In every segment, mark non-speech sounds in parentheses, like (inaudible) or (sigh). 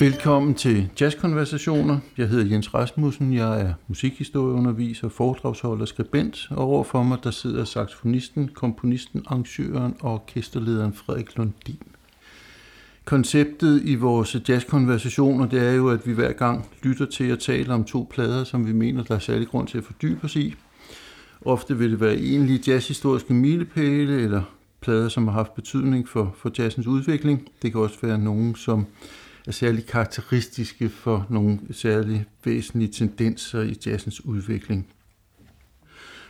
Velkommen til Jazzkonversationer. Jeg hedder Jens Rasmussen. Jeg er musikhistorieunderviser, foredragsholder, skribent, og overfor mig der sidder saxofonisten, komponisten, arrangøren og orkesterlederen Frederik Lundin. Konceptet i vores jazzkonversationer, det er jo, at vi hver gang lytter til at tale om to plader, som vi mener, der er særlig grund til at fordybe os i. Ofte vil det være egentlige jazzhistoriske milepæle, eller plader, som har haft betydning for, for jazzens udvikling. Det kan også være nogen, som er særlig karakteristiske for nogle særlig væsentlige tendenser i jazzens udvikling.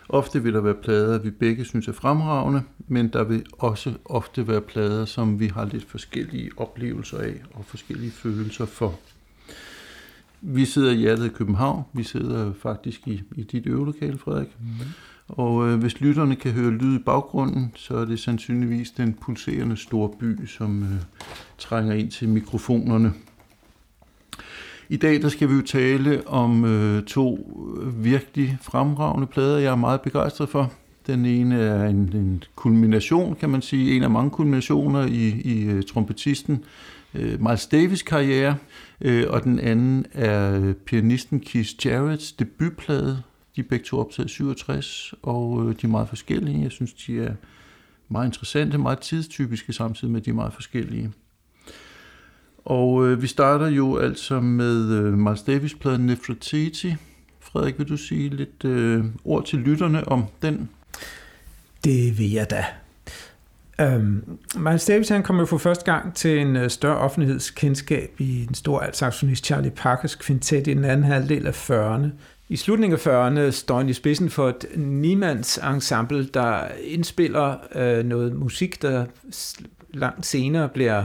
Ofte vil der være plader, vi begge synes er fremragende, men der vil også ofte være plader, som vi har lidt forskellige oplevelser af og forskellige følelser for. Vi sidder i hjertet i København. Vi sidder faktisk i, i dit øvelokale, Frederik. Mm. Og øh, hvis lytterne kan høre lyd i baggrunden, så er det sandsynligvis den pulserende store by, som øh, trænger ind til mikrofonerne. I dag der skal vi jo tale om øh, to virkelig fremragende plader, jeg er meget begejstret for. Den ene er en, en kulmination, kan man sige, en af mange kulminationer i, i uh, trompetisten uh, Miles Davis' karriere, uh, og den anden er pianisten Keith Jarrett's debutplade. De er begge to optaget 67, og øh, de er meget forskellige. Jeg synes, de er meget interessante, meget tidstypiske samtidig med, at de er meget forskellige. Og øh, vi starter jo altså med øh, Miles Davis-pladen Nefertiti. Frederik, vil du sige lidt øh, ord til lytterne om den? Det vil jeg da. Um, Miles Davis han kom jo for første gang til en uh, større offentlighedskendskab i en stor altsaxonist Charlie Parkers kvintet i den anden halvdel af 40'erne. I slutningen af 40'erne står han i spidsen for et Niemands ensemble, der indspiller uh, noget musik, der langt senere bliver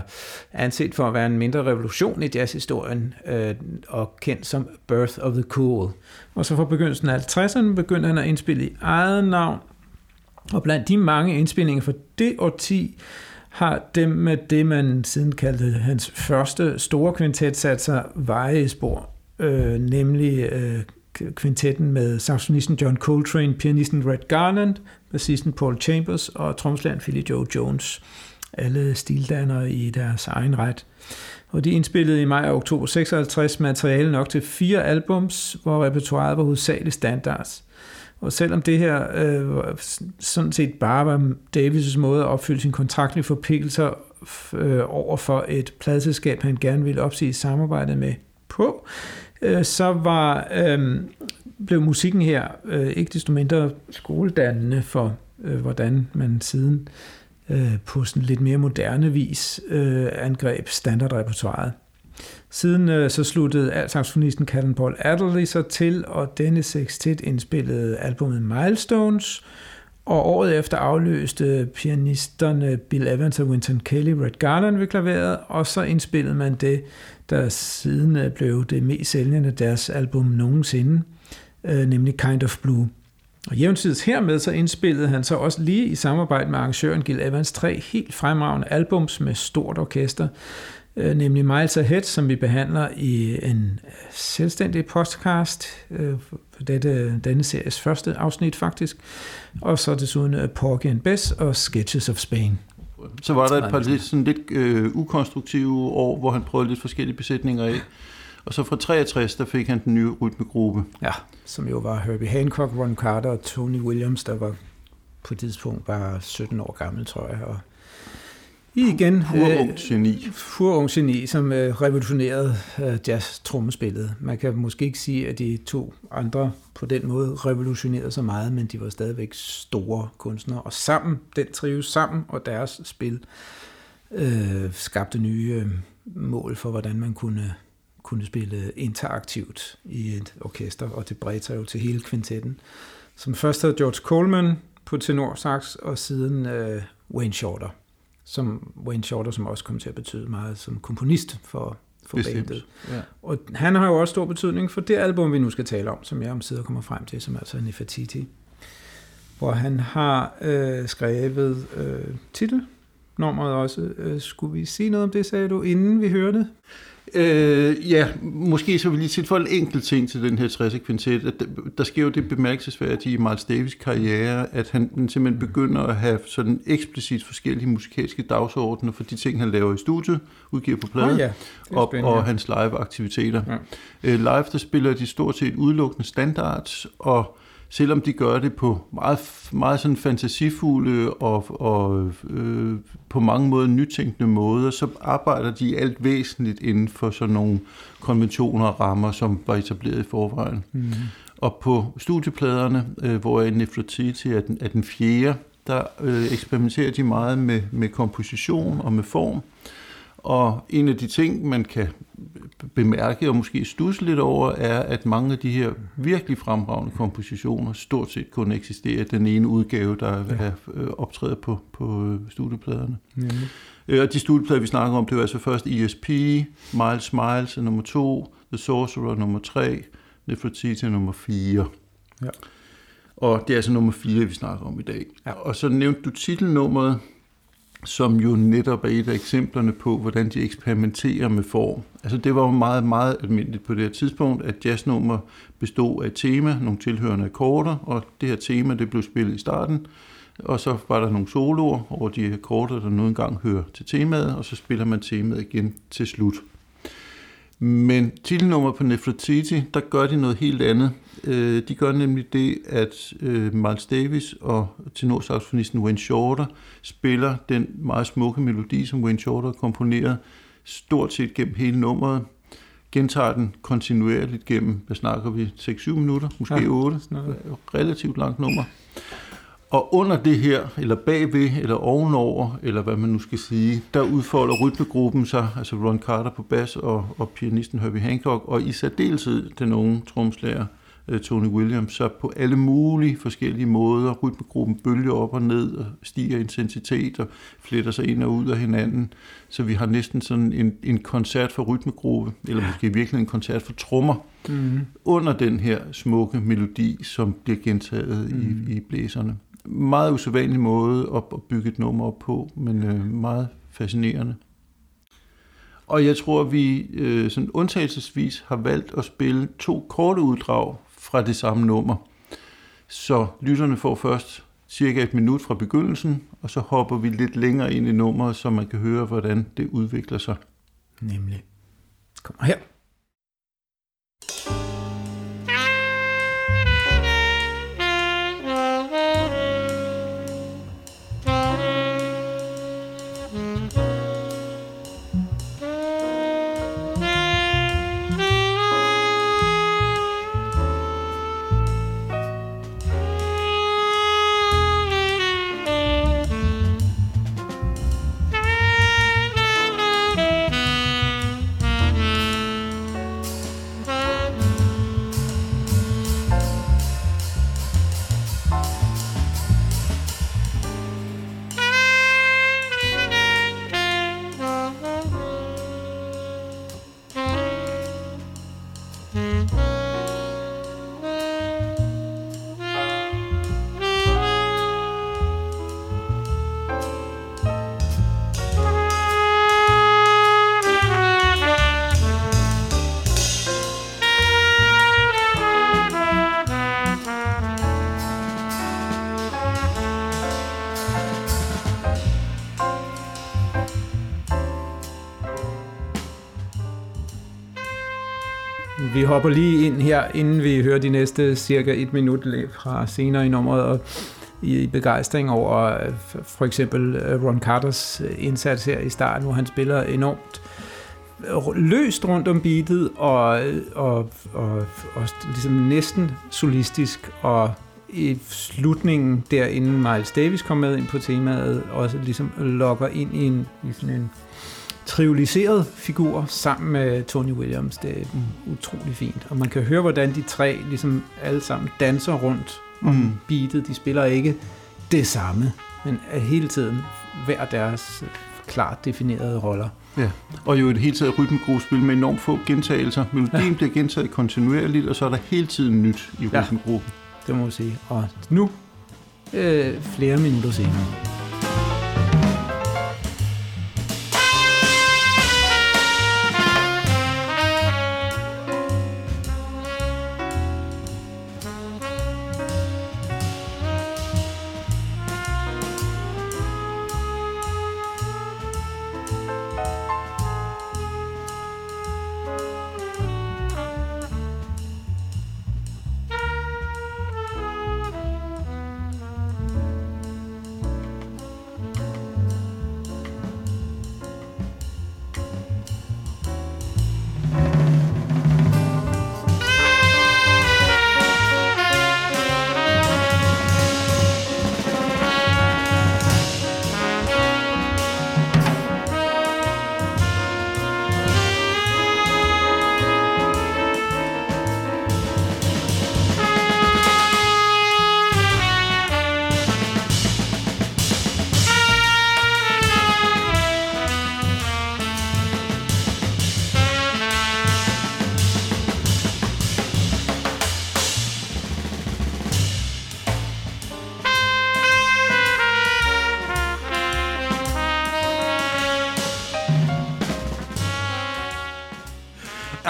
anset for at være en mindre revolution i jazzhistorien øh, og kendt som Birth of the Cool. Og så fra begyndelsen af 50'erne begyndte han at indspille i eget navn, og blandt de mange indspillinger for det årti, har dem med det, man siden kaldte hans første store kvintet sat sig veje i spor, øh, nemlig øh, kvintetten med saxonisten John Coltrane, pianisten Red Garland, bassisten Paul Chambers og tromslæren Philly Joe Jones alle stildannere i deres egen ret. Og de indspillede i maj og oktober 56 materiale nok til fire albums, hvor repertoireet var hovedsageligt standards. Og selvom det her øh, sådan set bare var Davis' måde at opfylde sin kontraktlige forpligtelser øh, over for et pladselskab, han gerne ville opsige samarbejdet med på, øh, så var øh, blev musikken her øh, ikke desto mindre skoledannende for, øh, hvordan man siden øh, på sådan lidt mere moderne vis øh, angreb standardrepertoireet. Siden øh, så sluttede saxofonisten Cannonball Adderley sig til, og denne sextet indspillede albumet Milestones, og året efter afløste pianisterne Bill Evans og Winton Kelly Red Garland ved klaveret, og så indspillede man det, der siden øh, blev det mest sælgende deres album nogensinde, øh, nemlig Kind of Blue. Og jævntids hermed så indspillede han så også lige i samarbejde med arrangøren Gil Evans tre helt fremragende albums med stort orkester, øh, nemlig Miles Ahead, som vi behandler i en selvstændig podcast, øh, dette, denne series første afsnit faktisk, og så desuden øh, Porgy and Bess og Sketches of Spain. Så var der et par lidt, sådan lidt øh, ukonstruktive år, hvor han prøvede lidt forskellige besætninger af. Og så fra 63, der fik han den nye rytmegruppe. Ja, som jo var Herbie Hancock, Ron Carter og Tony Williams, der var på et tidspunkt bare 17 år gammel, tror jeg. Og igen... Fur øh, geni. Fur ung geni, som øh, revolutionerede øh, jazz-trommespillet. Man kan måske ikke sige, at de to andre på den måde revolutionerede så meget, men de var stadigvæk store kunstnere. Og sammen, den trives sammen, og deres spil øh, skabte nye øh, mål for, hvordan man kunne kunne spille interaktivt i et orkester, og det bredte sig jo til hele kvintetten. Som først havde George Coleman på sax, og siden uh, Wayne Shorter. Som Wayne Shorter, som også kom til at betyde meget som komponist for, for bandet. Ja. Og han har jo også stor betydning for det album, vi nu skal tale om, som jeg om sider kommer frem til, som altså er Nefertiti. Hvor han har øh, skrevet øh, titel, nummeret også. Øh, skulle vi sige noget om det, sagde du, inden vi hørte? Øh, ja, måske så vil jeg lige for en enkelt ting til den her 60 kvintet. At der sker jo det bemærkelsesværdige i Miles Davis karriere, at han simpelthen begynder at have sådan eksplicit forskellige musikalske dagsordner for de ting, han laver i studiet, udgiver på plade, oh, ja. og, og hans live-aktiviteter. Ja. Øh, live, der spiller de stort set udelukkende standards, og selvom de gør det på meget, meget sådan fantasifulde og, og øh, på mange måder nytænkende måder, så arbejder de alt væsentligt inden for sådan nogle konventioner og rammer, som var etableret i forvejen. Mm. Og på studiepladerne, øh, hvor jeg Nefertiti er den, er den fjerde, der øh, eksperimenterer de meget med, med komposition og med form. Og en af de ting, man kan bemærke og måske stusse lidt over, er, at mange af de her virkelig fremragende kompositioner stort set kun eksisterer i den ene udgave, der ja. er øh, optrædet på, på øh, studiepladerne. Ja. Og de studieplader, vi snakker om, det var altså først ESP, Miles Smiles er nummer to, The Sorcerer nummer tre, Nefertiti nummer fire. Ja. Og det er altså nummer fire, vi snakker om i dag. Ja. Og så nævnte du titelnummeret, som jo netop er et af eksemplerne på, hvordan de eksperimenterer med form. Altså det var jo meget, meget almindeligt på det her tidspunkt, at jazznummer bestod af et tema, nogle tilhørende akkorder, og det her tema, det blev spillet i starten, og så var der nogle soloer over de akkorder, der nu engang hører til temaet, og så spiller man temaet igen til slut. Men titelnummer på Nefertiti, der gør de noget helt andet. Øh, de gør nemlig det, at øh, Miles Davis og tenorsaxofonisten Wayne Shorter spiller den meget smukke melodi, som Wayne Shorter har komponeret stort set gennem hele nummeret. Gentager den kontinuerligt gennem, hvad snakker vi, 6-7 minutter, måske ja, 8. Relativt langt nummer. Og under det her, eller bagved, eller ovenover, eller hvad man nu skal sige, der udfolder rytmegruppen sig, altså Ron Carter på bas og, og pianisten Herbie Hancock, og i særdeleshed den unge tromslager øh, Tony Williams, så på alle mulige forskellige måder, rytmegruppen bølger op og ned og stiger intensitet og fletter sig ind og ud af hinanden. Så vi har næsten sådan en, en koncert for rytmegruppe, eller måske virkelig en koncert for trommer, mm. under den her smukke melodi, som bliver gentaget mm. i, mhm. i blæserne meget usædvanlig måde at bygge et nummer op på, men øh, meget fascinerende. Og jeg tror, at vi øh, sådan undtagelsesvis har valgt at spille to korte uddrag fra det samme nummer. Så lytterne får først cirka et minut fra begyndelsen, og så hopper vi lidt længere ind i nummeret, så man kan høre, hvordan det udvikler sig. Nemlig. Kommer her. Hopper lige ind her, inden vi hører de næste cirka et minut fra senere i nummeret, og i begejstring over øh, for eksempel øh, Ron Carters øh, indsats her i starten, hvor han spiller enormt løst rundt om beatet og, og, og, og ligesom næsten solistisk og i slutningen derinde Miles Davis kom med ind på temaet også ligesom lokker ind i en, i sådan en trivialiseret figur sammen med Tony Williams. Det er utrolig fint. Og man kan høre, hvordan de tre ligesom alle sammen danser rundt mm. beatet. De spiller ikke det samme, men er hele tiden hver deres klart definerede roller. Ja, og jo et helt taget rytmegruppespil med enormt få gentagelser. Melodien ja. bliver gentaget kontinuerligt, og så er der hele tiden nyt i rytmegruppen. Ja, det må man sige. Og nu, øh, flere minutter senere.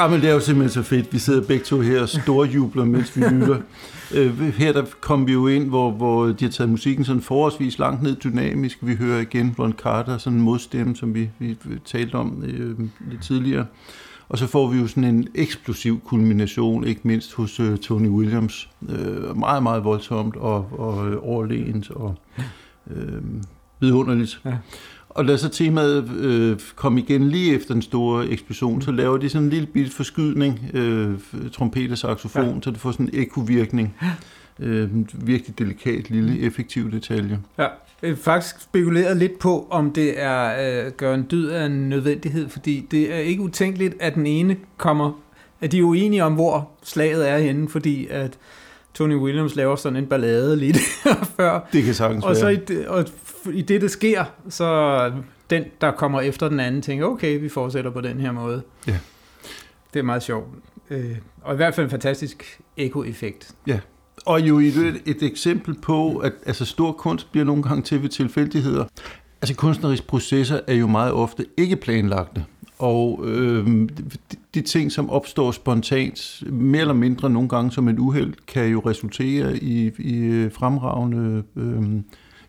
Ja, men det er jo simpelthen så fedt. Vi sidder begge to her og storjubler, mens vi lytter. (laughs) Øh, her der kom vi jo ind, hvor, hvor de har taget musikken sådan forholdsvis langt ned dynamisk. Vi hører igen Ron Carter, sådan en modstemme, som vi, vi talte om øh, lidt tidligere. Og så får vi jo sådan en eksplosiv kulmination, ikke mindst hos øh, Tony Williams. Øh, meget, meget voldsomt og, og øh, og øh, vidunderligt. Ja. Og lad så temaet øh, komme igen lige efter den store eksplosion, så laver de sådan en lille bit forskydning, øh, trompet og saxofon, ja. så det får sådan en ekovirkning. Øh, virkelig delikat, lille, effektiv detalje. Ja, jeg faktisk spekuleret lidt på, om det er øh, gør en dyd af en nødvendighed, fordi det er ikke utænkeligt, at den ene kommer, at de er uenige om, hvor slaget er henne, fordi at Tony Williams laver sådan en ballade lige (laughs) før. Det kan sagtens og så i det, og i det, det sker, så den, der kommer efter den anden, tænker, okay, vi fortsætter på den her måde. Ja. Det er meget sjovt. Øh, og i hvert fald en fantastisk eko-effekt. Ja, og jo et, et eksempel på, at altså, stor kunst bliver nogle gange til ved tilfældigheder. Altså kunstneriske processer er jo meget ofte ikke planlagte. Og øh, de, de ting, som opstår spontant, mere eller mindre nogle gange som en uheld, kan jo resultere i, i øh, fremragende, øh,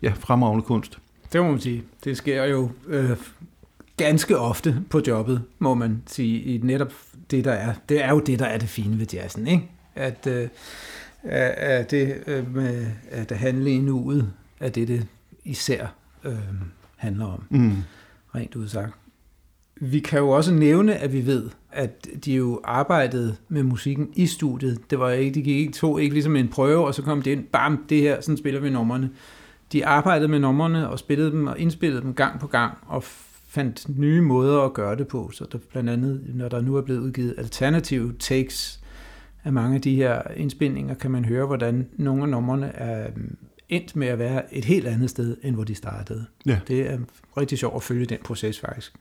ja, fremragende kunst. Det må man sige. Det sker jo øh, ganske ofte på jobbet, må man sige, i netop det, der er. Det er jo det, der er det fine ved jazzen, ikke? At, øh, at det øh, med at handle i nuet, er det, det især øh, handler om, mm. rent udsagt. Vi kan jo også nævne, at vi ved, at de jo arbejdede med musikken i studiet. Det var ikke, de gik ikke, to ikke ligesom en prøve, og så kom det ind, bam, det her, sådan spiller vi numrene. De arbejdede med numrene og spillede dem og indspillede dem gang på gang, og fandt nye måder at gøre det på. Så der blandt andet, når der nu er blevet udgivet alternative takes af mange af de her indspilninger, kan man høre, hvordan nogle af numrene er endt med at være et helt andet sted, end hvor de startede. Ja. Det er rigtig sjovt at følge den proces faktisk.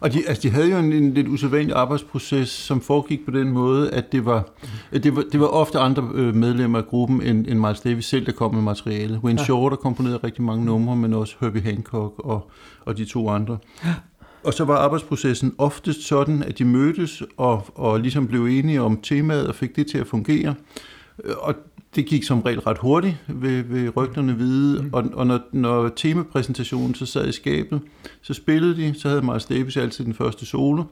Og de, altså de havde jo en, en lidt usædvanlig arbejdsproces, som foregik på den måde, at det var, det var, det var ofte andre øh, medlemmer af gruppen end, end Miles Davis selv, der kom med materiale. Wayne ja. Shorter komponerede rigtig mange numre, men også Herbie Hancock og, og de to andre. Ja. Og så var arbejdsprocessen oftest sådan, at de mødtes og, og ligesom blev enige om temaet og fik det til at fungere. Og det gik som regel ret hurtigt, ved, ved rygterne vide, mm. og, og når, når temapræsentationen så sad i skabet, så spillede de, så havde Miles Davis altid den første solo,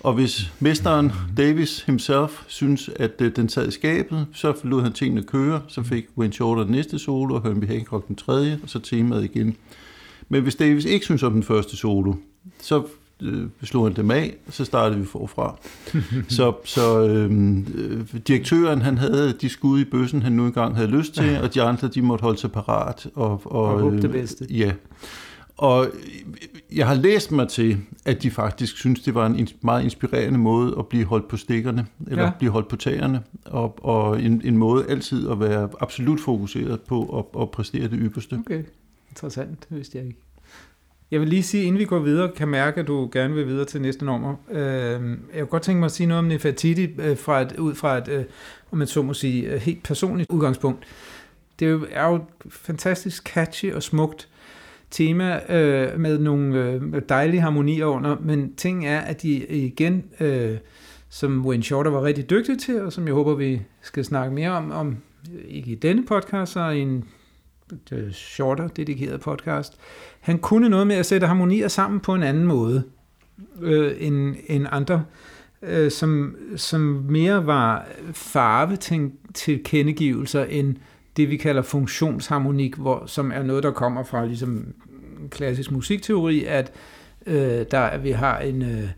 og hvis mesteren Davis himself synes, at øh, den sad i skabet, så lod han tingene køre, så fik Wayne Shorter den næste solo, og Herbie Hancock den tredje, og så temaet igen. Men hvis Davis ikke synes om den første solo, så øh, slog han dem af, og så startede vi forfra. (laughs) så så øh, direktøren, han havde de skud i bøssen, han nu engang havde lyst til, og de andre, de måtte holde sig parat. Og, og, og det bedste. Ja. Og jeg har læst mig til, at de faktisk synes, det var en meget inspirerende måde at blive holdt på stikkerne, eller ja. blive holdt på tagerne, og, og en, en måde altid at være absolut fokuseret på at, at præstere det ypperste. Okay, interessant, det vidste jeg ikke. Jeg vil lige sige, inden vi går videre, kan mærke, at du gerne vil videre til næste nummer. Øh, jeg kunne godt tænke mig at sige noget om Nefertiti, øh, fra et, ud fra et, øh, om man så må sige, øh, helt personligt udgangspunkt. Det er jo, er jo fantastisk catchy og smukt tema øh, med nogle øh, dejlige harmonier under, men ting er, at de igen, øh, som Wayne Shorter var rigtig dygtig til, og som jeg håber, vi skal snakke mere om, om ikke i denne podcast, så i en øh, shorter dedikeret podcast, han kunne noget med at sætte harmonier sammen på en anden måde øh, end, end andre, øh, som, som mere var farve til, til kendegivelser end det, vi kalder funktionsharmonik, hvor, som er noget, der kommer fra ligesom klassisk musikteori, at øh, der vi har en, øh,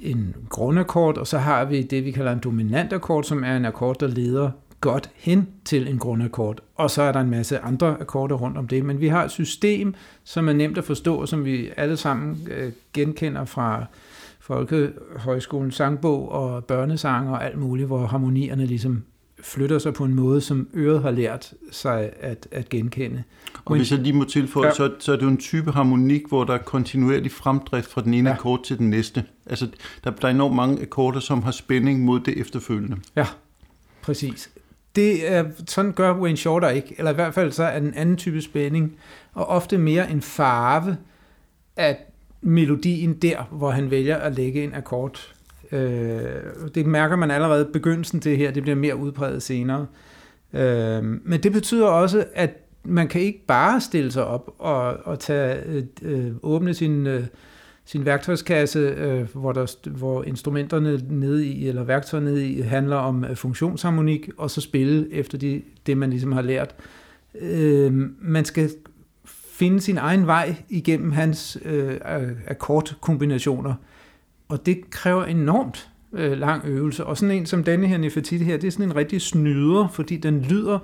en grundakkord, og så har vi det, vi kalder en dominant akkord, som er en akkord, der leder godt hen til en grundakkord. Og så er der en masse andre akkorder rundt om det. Men vi har et system, som er nemt at forstå, og som vi alle sammen øh, genkender fra Folkehøjskolens sangbog og børnesang og alt muligt, hvor harmonierne ligesom flytter sig på en måde, som øret har lært sig at, at genkende. Og hvis jeg lige må tilføje, ja. så, så er det jo en type harmonik, hvor der er kontinuerlig fremdrift fra den ene ja. akkord til den næste. Altså, der, der er enormt mange akkorder, som har spænding mod det efterfølgende. Ja, præcis det er, sådan gør Wayne Shorter ikke, eller i hvert fald så er den anden type spænding, og ofte mere en farve af melodien der, hvor han vælger at lægge en akkord Øh, det mærker man allerede begyndelsen til her, det bliver mere udpræget senere. Øh, men det betyder også, at man kan ikke bare stille sig op og, og tage, øh, øh åbne sin, øh, sin værktøjskasse, øh, hvor, der, hvor instrumenterne nede i, eller værktøjerne nede i, handler om øh, funktionsharmonik, og så spille efter de, det, man ligesom har lært. Øh, man skal finde sin egen vej igennem hans øh, øh akkordkombinationer, og det kræver enormt øh, lang øvelse. Og sådan en som denne her Nefertiti her, det er sådan en rigtig snyder, fordi den lyder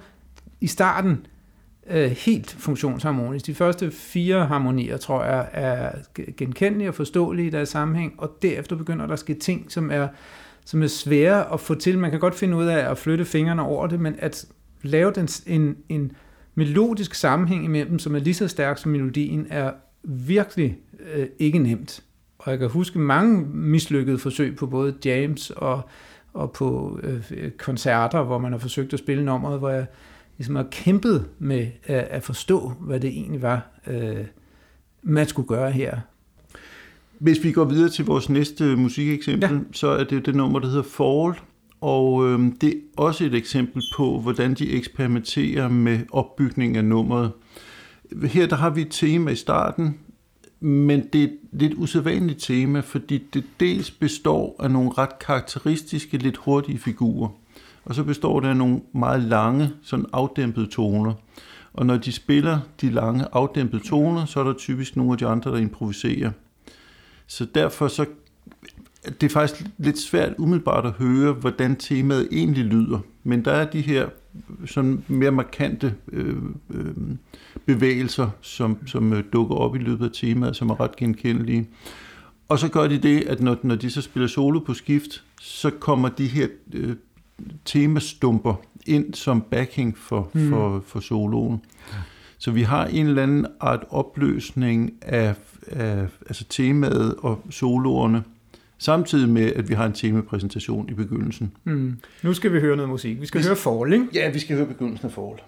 i starten øh, helt funktionsharmonisk. De første fire harmonier, tror jeg, er genkendelige og forståelige i deres sammenhæng, og derefter begynder der at ske ting, som er, som er svære at få til. Man kan godt finde ud af at flytte fingrene over det, men at lave den, en, en melodisk sammenhæng imellem dem, som er lige så stærk som melodien, er virkelig øh, ikke nemt. Og jeg kan huske mange mislykkede forsøg på både jams og, og på øh, koncerter, hvor man har forsøgt at spille nummeret, hvor jeg ligesom har kæmpet med at, at forstå, hvad det egentlig var, øh, man skulle gøre her. Hvis vi går videre til vores næste musikeksempel, ja. så er det det nummer, der hedder Fall, og øh, det er også et eksempel på, hvordan de eksperimenterer med opbygning af nummeret. Her der har vi et tema i starten, men det er et lidt usædvanligt tema, fordi det dels består af nogle ret karakteristiske, lidt hurtige figurer og så består det af nogle meget lange, sådan afdæmpede toner. Og når de spiller de lange afdæmpede toner, så er der typisk nogle af de andre, der improviserer. Så derfor så det er faktisk lidt svært umiddelbart at høre, hvordan temaet egentlig lyder. Men der er de her sådan mere markante øh, øh, bevægelser, som, som øh, dukker op i løbet af temaet, som er ret genkendelige. Og så gør de det, at når, når de så spiller solo på skift, så kommer de her øh, temastumper ind som backing for, mm. for, for soloen. Så vi har en eller anden art opløsning af, af altså temaet og soloerne, samtidig med, at vi har en temapræsentation i begyndelsen. Mm. Nu skal vi høre noget musik. Vi skal vi, høre Fall, ikke? Ja, vi skal høre begyndelsen af Fall.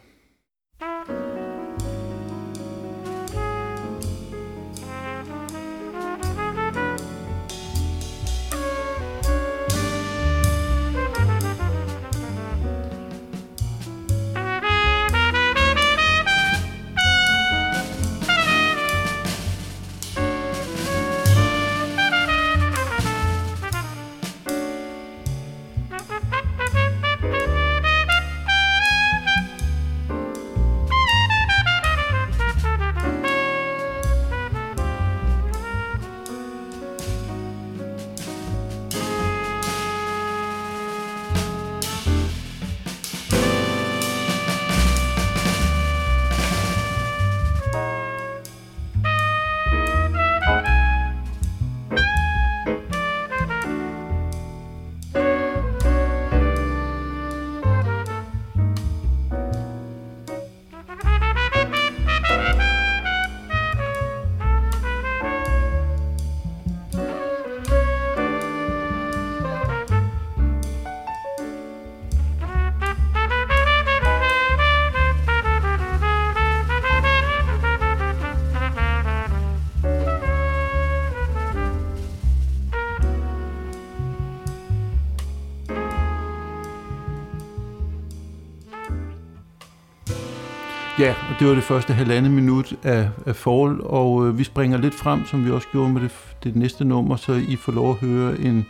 Det var det første halvandet minut af, af Fall, og øh, vi springer lidt frem, som vi også gjorde med det, det næste nummer, så I får lov at høre en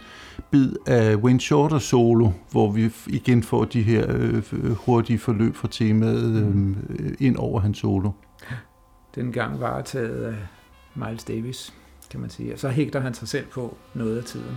bid af Wayne Shorter solo, hvor vi igen får de her øh, hurtige forløb fra temaet øh, ind over hans solo. Den gang var taget af Miles Davis, kan man sige. Og så hægter han sig selv på noget af tiden.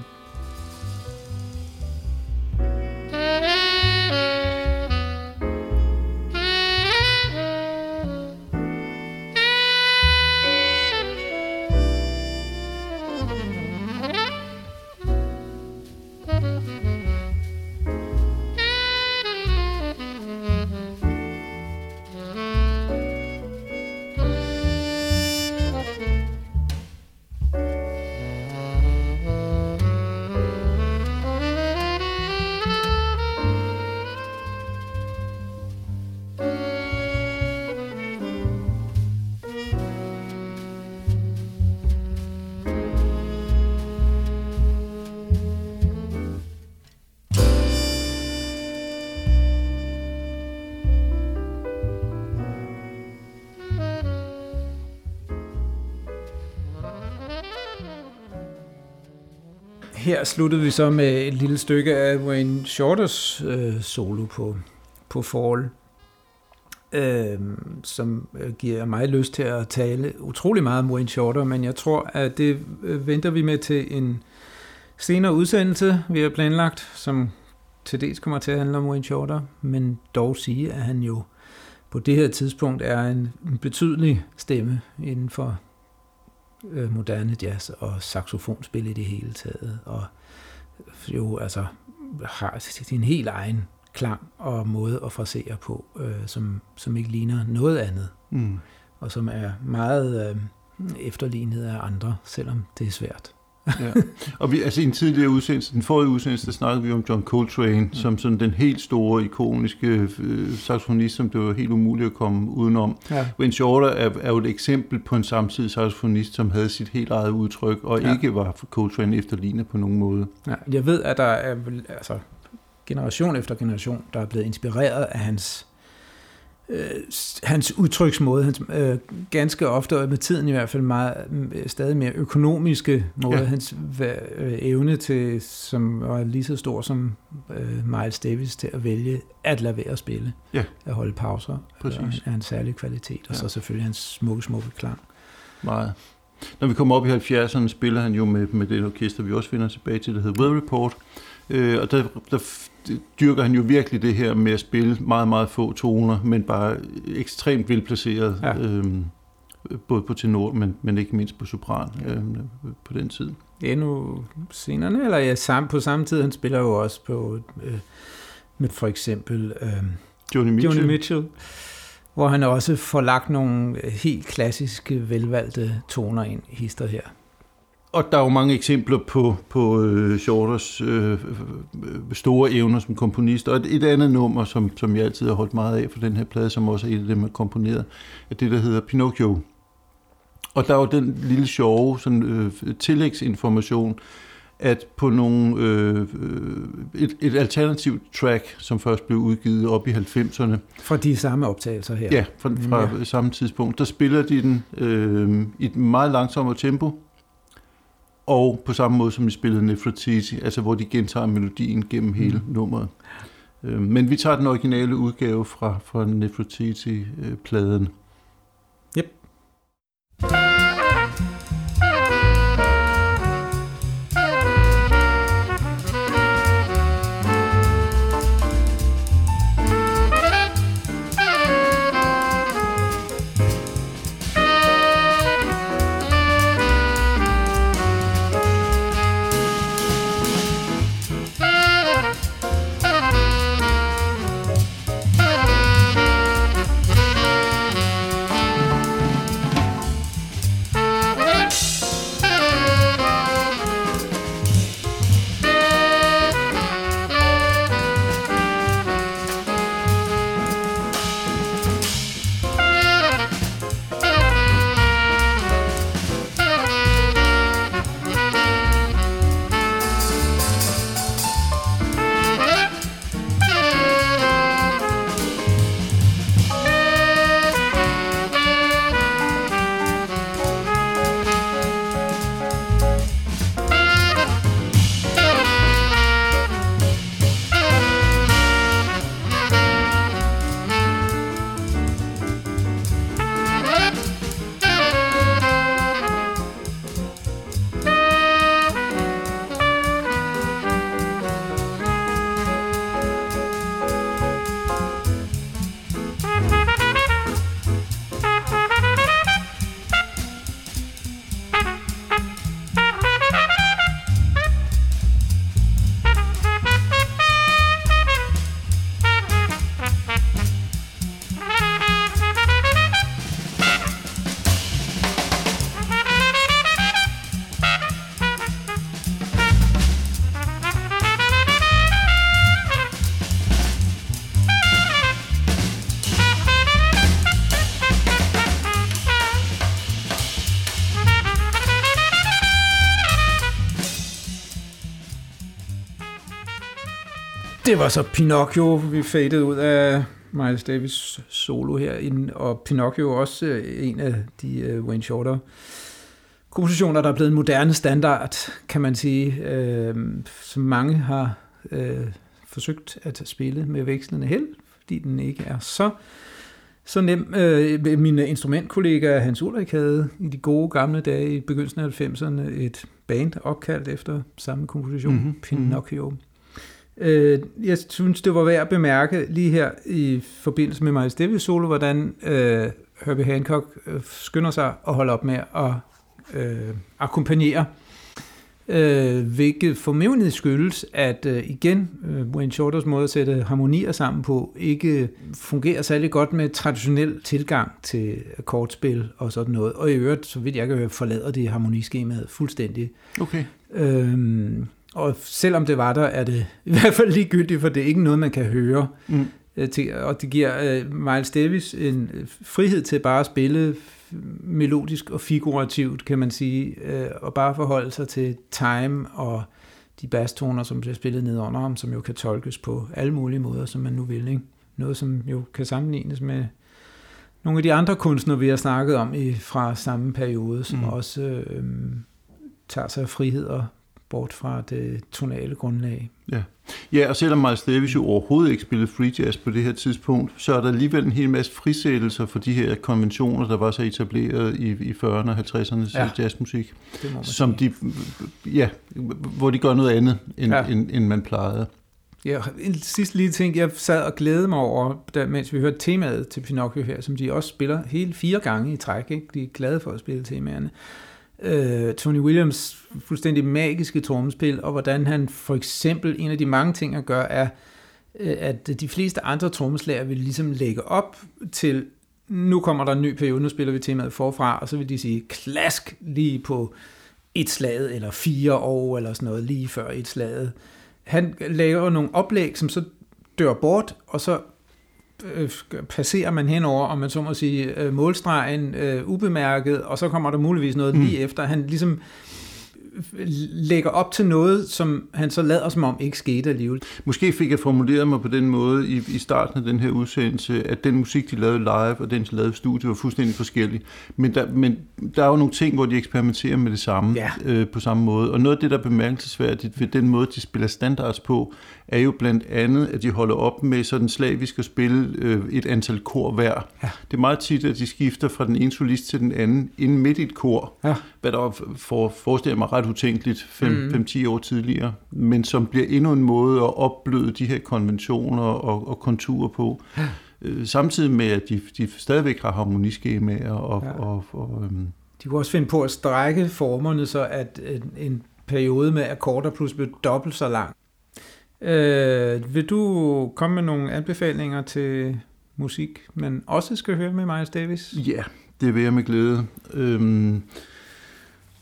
Her sluttede vi så med et lille stykke af Wayne Shorters øh, solo på, på Fall, øh, som øh, giver mig lyst til at tale utrolig meget om Wayne Shorter, men jeg tror, at det øh, venter vi med til en senere udsendelse, vi har planlagt, som til dels kommer til at handle om Wayne Shorter, men dog sige, at han jo på det her tidspunkt er en betydelig stemme inden for øh, moderne jazz og saxofonspil i det hele taget, og jo altså har sin helt egen klang og måde at frasere på, øh, som, som ikke ligner noget andet, mm. og som er meget øh, efterlignet af andre, selvom det er svært ja. Og vi, altså i en tidligere udsendelse, den forrige udsendelse, der snakkede vi om John Coltrane, mm. som sådan den helt store, ikoniske øh, saxofonist, som det var helt umuligt at komme udenom. Ja. Wayne Shorter er, er jo et eksempel på en samtidig saxofonist, som havde sit helt eget udtryk, og ja. ikke var Coltrane efterlignet på nogen måde. Ja, jeg ved, at der er altså, generation efter generation, der er blevet inspireret af hans øh, hans udtryksmåde, hans øh, ganske ofte, og med tiden i hvert fald meget, øh, stadig mere økonomiske måde, ja. hans øh, evne til, som var lige så stor som øh, Miles Davis, til at vælge at lade være at spille, ja. at holde pauser, Præcis. Er en særlig kvalitet, og ja. så selvfølgelig hans smukke, smukke klang. Meget. Når vi kommer op i 70'erne, spiller han jo med, med det orkester, vi også finder tilbage til, der hedder Weather Report, øh, og der, der dyrker han jo virkelig det her med at spille meget, meget få toner, men bare ekstremt velplaceret, ja. øhm, både på tenor, men, men ikke mindst på sopran øhm, på den tid. Endnu senere, eller ja, sam, på samme tid, han spiller jo også på, øh, med for eksempel øh, Joni Mitchell. Joni Mitchell, hvor han også får lagt nogle helt klassiske, velvalgte toner ind i hister her. Og der er jo mange eksempler på, på uh, Shorters uh, store evner som komponist. Og et, et andet nummer, som, som jeg altid har holdt meget af for den her plade, som også er et af dem, er komponeret, er det, der hedder Pinocchio. Og der er jo den lille sjove sådan, uh, tillægsinformation, at på nogle, øh, et, et alternativt track, som først blev udgivet op i 90'erne. Fra de samme optagelser her? Ja, fra, fra ja. samme tidspunkt. Der spiller de den øh, i et meget langsommere tempo, og på samme måde som vi spillede Nefertiti, altså hvor de gentager melodien gennem hele mm. nummeret. Øh, men vi tager den originale udgave fra, fra Nefertiti-pladen. Det var så Pinocchio, vi fadede ud af Miles Davis solo her, og Pinocchio også øh, en af de uh, Wayne Shorter kompositioner, der er blevet en moderne standard, kan man sige, øh, som mange har øh, forsøgt at spille med vekslende held, fordi den ikke er så så nem. Øh, mine instrumentkollegaer Hans Ulrik havde i de gode gamle dage i begyndelsen af 90'erne et band opkaldt efter samme komposition, mm-hmm. Pinocchio. Øh, jeg synes, det var værd at bemærke lige her i forbindelse med Miles Davis solo, hvordan øh, Herbie Hancock øh, skynder sig at holde op med at øh, akkompagnere øh, hvilket formentlig skyldes, at øh, igen, øh, Wayne Shorters måde at sætte harmonier sammen på, ikke fungerer særlig godt med traditionel tilgang til kortspil og sådan noget. Og i øvrigt, så vidt jeg kan høre, forlader det harmoniskemaet fuldstændig. Okay. Øhm, og selvom det var der, er det (laughs) i hvert fald ligegyldigt, for det er ikke noget, man kan høre. Mm. Øh, til, og det giver uh, Miles Davis en frihed til bare at spille melodisk og figurativt, kan man sige, øh, og bare forholde sig til time og de basstoner, som bliver spillet ned under ham, som jo kan tolkes på alle mulige måder, som man nu vil. Ikke? Noget, som jo kan sammenlignes med nogle af de andre kunstnere, vi har snakket om i, fra samme periode, som mm. også øh, tager sig af frihed og bort fra det tonale grundlag. Ja. ja, og selvom Miles Davis jo overhovedet ikke spillede free jazz på det her tidspunkt, så er der alligevel en hel masse frisættelser for de her konventioner, der var så etableret i, i 40'erne og 50'ernes ja. jazzmusik, som de, ja, hvor de gør noget andet, end, ja. end, end man plejede. Ja, en sidste lille ting, jeg sad og glædede mig over, da, mens vi hørte temaet til Pinocchio her, som de også spiller hele fire gange i træk. Ikke? De er glade for at spille temaerne øh, Tony Williams fuldstændig magiske trommespil, og hvordan han for eksempel, en af de mange ting at gøre, er, øh, at de fleste andre trommeslager vil ligesom lægge op til, nu kommer der en ny periode, nu spiller vi temaet forfra, og så vil de sige klask lige på et slag, eller fire år, eller sådan noget, lige før et slag. Han laver nogle oplæg, som så dør bort, og så passerer man henover, om man så må sige, øh, målstregen øh, ubemærket, og så kommer der muligvis noget mm. lige efter. Han ligesom lægger op til noget, som han så lader som om ikke skete alligevel. Måske fik jeg formuleret mig på den måde i, i starten af den her udsendelse, at den musik, de lavede live, og den, de lavede i studiet, var fuldstændig forskellig. Men der, men der er jo nogle ting, hvor de eksperimenterer med det samme ja. øh, på samme måde. Og noget af det, der er bemærkelsesværdigt ved den måde, de spiller standards på, er jo blandt andet, at de holder op med sådan slavisk at spille øh, et antal kor hver. Ja. Det er meget tit, at de skifter fra den ene solist til den anden, inden midt i et kor, ja. hvad der for, forestiller mig ret utænkeligt 5-10 mm. år tidligere, men som bliver endnu en måde at opbløde de her konventioner og, og konturer på. Ja. Øh, samtidig med, at de, de stadigvæk har harmoniskemaer. Og, ja. og, og, øhm. De kunne også finde på at strække formerne, så at en, en periode med akkorder plus blev dobbelt så lang. Øh, vil du komme med nogle anbefalinger til musik, men også skal høre med Miles Davis? Ja, det vil jeg med glæde. Øhm,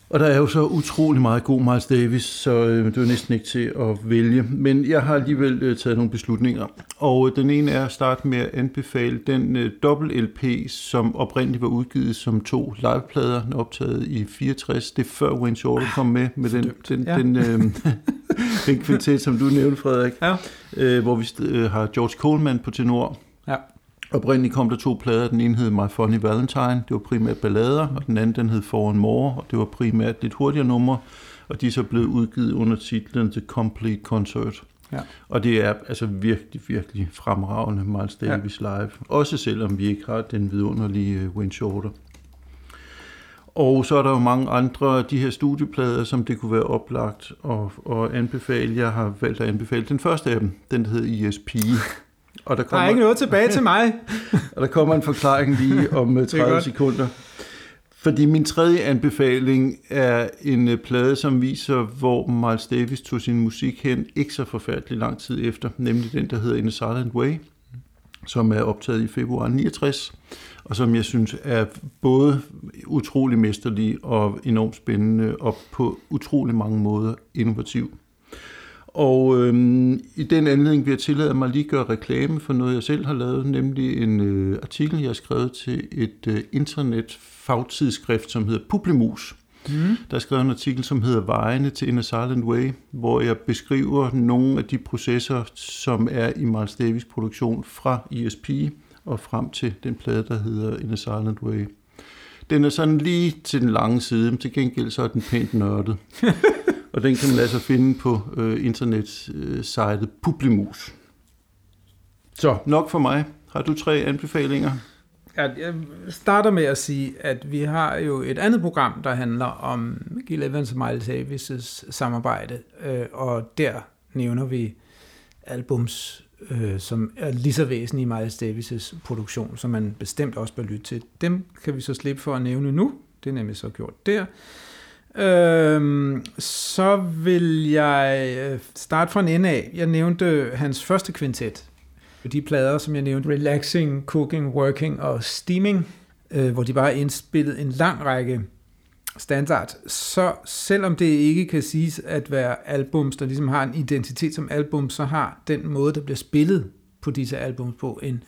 og der er jo så utrolig meget god Miles Davis, så øh, det er næsten ikke til at vælge. Men jeg har alligevel øh, taget nogle beslutninger. Og øh, den ene er at starte med at anbefale den øh, dobbelt LP, som oprindeligt var udgivet som to liveplader, optaget i 64. Det er før Wayne Shorter kom med, med den, den, ja. den, øh, den kvintet, som du nævnte, Frederik. Ja. Øh, hvor vi øh, har George Coleman på tenor. Ja. Oprindeligt kom der to plader. Den ene hed My Funny Valentine, det var primært ballader, og den anden den hed For More, og det var primært lidt hurtigere numre, og de er så blevet udgivet under titlen The Complete Concert. Ja. Og det er altså virkelig, virkelig fremragende Miles Davis ja. live. Også selvom vi ikke har den vidunderlige øh, Wayne Shorter. Og så er der jo mange andre af de her studieplader, som det kunne være oplagt at, at anbefale. Jeg har valgt at anbefale den første af dem. Den hedder ESP. (laughs) Og der, kommer, der er ikke noget tilbage til mig. (laughs) og der kommer en forklaring lige om 30 (laughs) øh, sekunder. Fordi min tredje anbefaling er en øh, plade, som viser, hvor Miles Davis tog sin musik hen, ikke så forfærdelig lang tid efter, nemlig den, der hedder In a Silent Way, som er optaget i februar 69, og som jeg synes er både utrolig mesterlig og enormt spændende, og på utrolig mange måder innovativ. Og øhm, i den anledning vil jeg tillade mig lige gøre reklame for noget, jeg selv har lavet, nemlig en øh, artikel, jeg har skrevet til et øh, internet fagtidsskrift, som hedder Publimus. Mm. Der er skrevet en artikel, som hedder Vejene til In a Silent Way, hvor jeg beskriver nogle af de processer, som er i Miles Davis produktion fra ESP og frem til den plade, der hedder In a Silent Way. Den er sådan lige til den lange side, men til gengæld så er den pænt nørdet. (laughs) og den kan man altså finde på øh, internetsejtet øh, Publimus. Så nok for mig. Har du tre anbefalinger? Jeg starter med at sige, at vi har jo et andet program, der handler om Gil Evans og Miles Davis' samarbejde, øh, og der nævner vi albums, øh, som er lige så væsentlige i Miles Davis' produktion, som man bestemt også bør lytte til. Dem kan vi så slippe for at nævne nu. Det er nemlig så gjort der. Øhm, så vil jeg øh, starte fra en ende af. Jeg nævnte hans første kvintet, de plader, som jeg nævnte, Relaxing, Cooking, Working og Steaming, øh, hvor de bare indspillede indspillet en lang række standard, så selvom det ikke kan siges at være albums, der ligesom har en identitet som album, så har den måde, der bliver spillet på disse albums på, en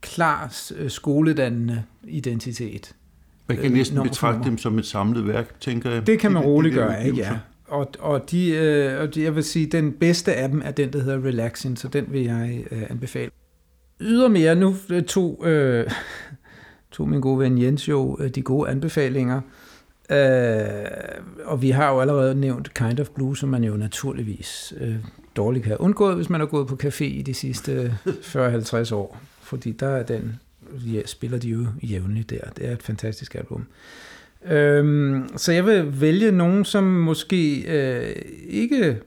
klar øh, skoledannende identitet. Man kan øh, næsten betragte dem som et samlet værk, tænker jeg. Det kan man roligt gøre, ikke? Ja. Og, og, de, øh, og de, jeg vil sige, den bedste af dem er den, der hedder Relaxing, så den vil jeg øh, anbefale. Ydermere nu øh, to, øh, (laughs) to min gode ven Jens jo øh, de gode anbefalinger. Øh, og vi har jo allerede nævnt Kind of Blue, som man jo naturligvis øh, dårligt kan have undgået, hvis man har gået på café i de sidste (laughs) 40-50 år. Fordi der er den, ja, spiller de jo jævnligt der. Det er et fantastisk album. Øhm, så jeg vil vælge nogen, som måske øh, ikke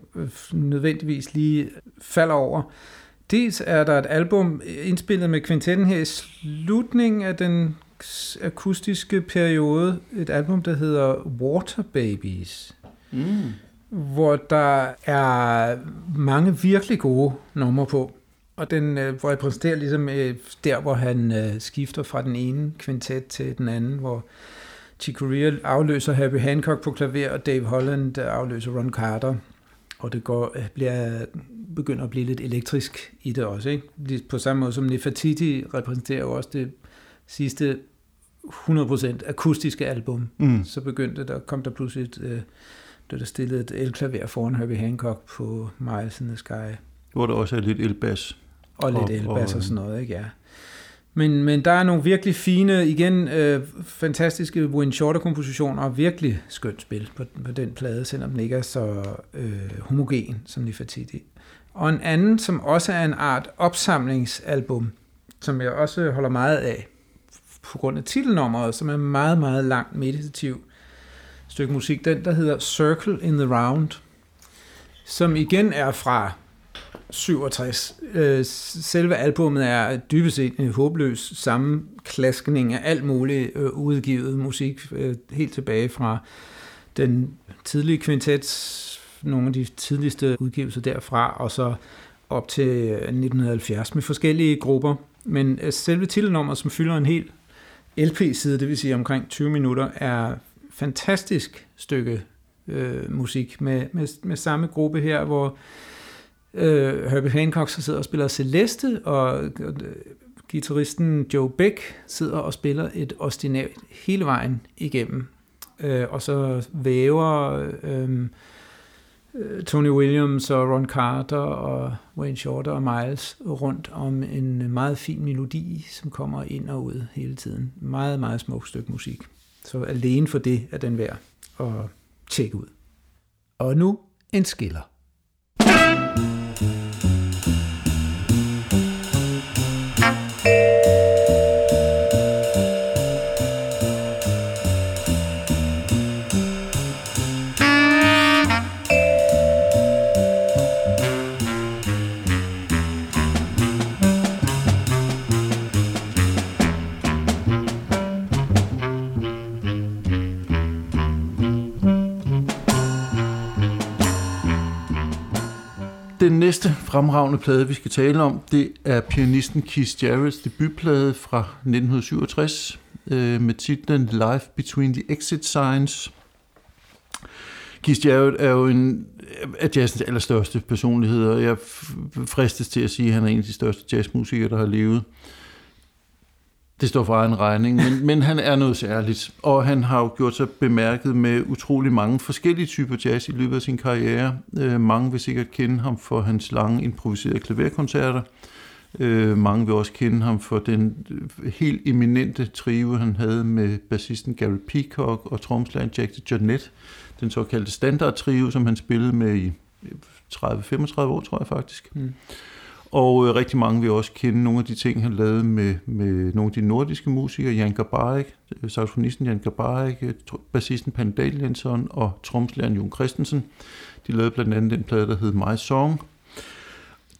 nødvendigvis lige falder over. Dels er der et album indspillet med kvintetten her i slutningen af den akustiske periode. Et album, der hedder Water Babies. Mm. Hvor der er mange virkelig gode numre på. Og den øh, repræsenterer ligesom øh, der, hvor han øh, skifter fra den ene kvintet til den anden, hvor Chick Corea afløser Happy Hancock på klaver, og Dave Holland afløser Ron Carter. Og det går, øh, bliver, begynder at blive lidt elektrisk i det også. Ikke? På samme måde som Nefertiti repræsenterer jo også det sidste 100% akustiske album. Mm. Så begyndte der, kom der pludselig et, øh, der stillet et elklaver foran Herbie Hancock på Miles in the Sky. Hvor der også er lidt elbas. Og lidt elbas og, og sådan noget, ikke? Ja. Men, men der er nogle virkelig fine, igen, øh, fantastiske Win Shorter-kompositioner og virkelig skønt spil på, på den plade, selvom den ikke er så øh, homogen som Nefertiti. Og en anden, som også er en art opsamlingsalbum, som jeg også holder meget af, på grund af titelnummeret, som er meget, meget langt meditativ stykke musik, den der hedder Circle in the Round, som igen er fra 67. Øh, selve albummet er dybest set en håbløs sammenklaskning af alt muligt øh, udgivet musik, øh, helt tilbage fra den tidlige kvintet, nogle af de tidligste udgivelser derfra, og så op til øh, 1970 med forskellige grupper. Men øh, selve titelnummer, som fylder en hel LP-side, det vil sige omkring 20 minutter, er fantastisk stykke øh, musik med, med, med samme gruppe her, hvor øh, Herbie Hancock så sidder og spiller Celeste, og øh, gitarristen Joe Beck sidder og spiller et ostinat hele vejen igennem. Øh, og så væver øh, øh, Tony Williams og Ron Carter og Wayne Shorter og Miles rundt om en meget fin melodi, som kommer ind og ud hele tiden. Meget, meget smukt stykke musik. Så alene for det er den værd at tjekke ud. Og nu en skiller. Næste fremragende plade, vi skal tale om, det er pianisten Keith Jarrett's debutplade fra 1967 øh, med titlen Life Between the Exit Signs. Keith Jarrett er jo en af jazzens allerstørste personligheder. Jeg fristes til at sige, at han er en af de største jazzmusikere, der har levet. Det står for egen regning, men, (laughs) men han er noget særligt, og han har jo gjort sig bemærket med utrolig mange forskellige typer jazz i løbet af sin karriere. Øh, mange vil sikkert kende ham for hans lange improviserede klaverkoncerter, Øh, mange vil også kende ham for den øh, helt eminente trio, han havde med bassisten Gary Peacock og tromslæren Jack Jonette. Den såkaldte standard trio, som han spillede med i øh, 30-35 år, tror jeg faktisk. Mm. Og øh, rigtig mange vil også kende nogle af de ting, han lavede med, med nogle af de nordiske musikere, Jan Gabarik, øh, saxofonisten Jan Gabarik, øh, bassisten Pan Danielsson og tromslæren Jon Christensen. De lavede blandt andet den plade, der hed My Song.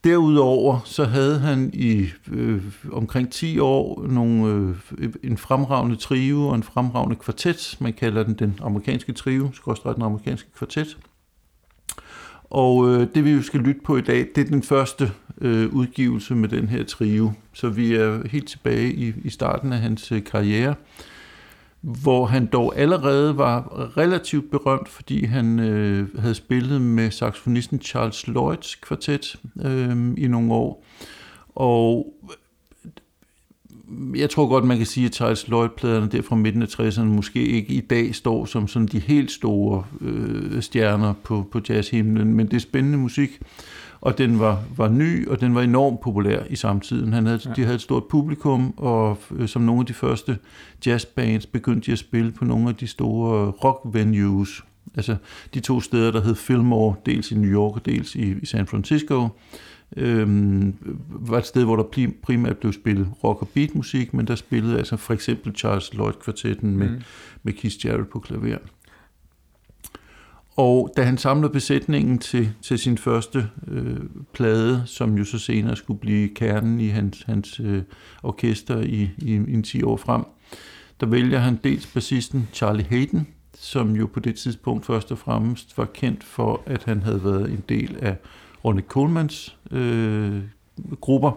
Derudover så havde han i øh, omkring 10 år nogle, øh, en fremragende trio og en fremragende kvartet. Man kalder den den amerikanske trio, skråstrej den amerikanske kvartet. Og øh, det vi jo skal lytte på i dag, det er den første øh, udgivelse med den her trio. Så vi er helt tilbage i, i starten af hans øh, karriere, hvor han dog allerede var relativt berømt, fordi han øh, havde spillet med saxofonisten Charles Lloyds kvartet øh, i nogle år. Og jeg tror godt, man kan sige, at Charles Lloyd-pladerne der fra midten af 60'erne måske ikke i dag står som sådan de helt store øh, stjerner på, på jazzhimlen, men det er spændende musik, og den var, var ny, og den var enormt populær i samtiden. Han havde, ja. De havde et stort publikum, og øh, som nogle af de første jazzbands begyndte de at spille på nogle af de store rock-venues. Altså de to steder, der hed Fillmore, dels i New York og dels i, i San Francisco øhm, var et sted, hvor der primært blev spillet rock og beat musik, men der spillede altså for eksempel Charles Lloyd kvartetten med, mm. med Keith Jarrett på klaver. Og da han samlede besætningen til, til sin første øh, plade, som jo så senere skulle blive kernen i hans, hans øh, orkester i, i, i en 10 år frem, der vælger han dels bassisten Charlie Hayden, som jo på det tidspunkt først og fremmest var kendt for, at han havde været en del af Ronnie Colemans øh, grupper.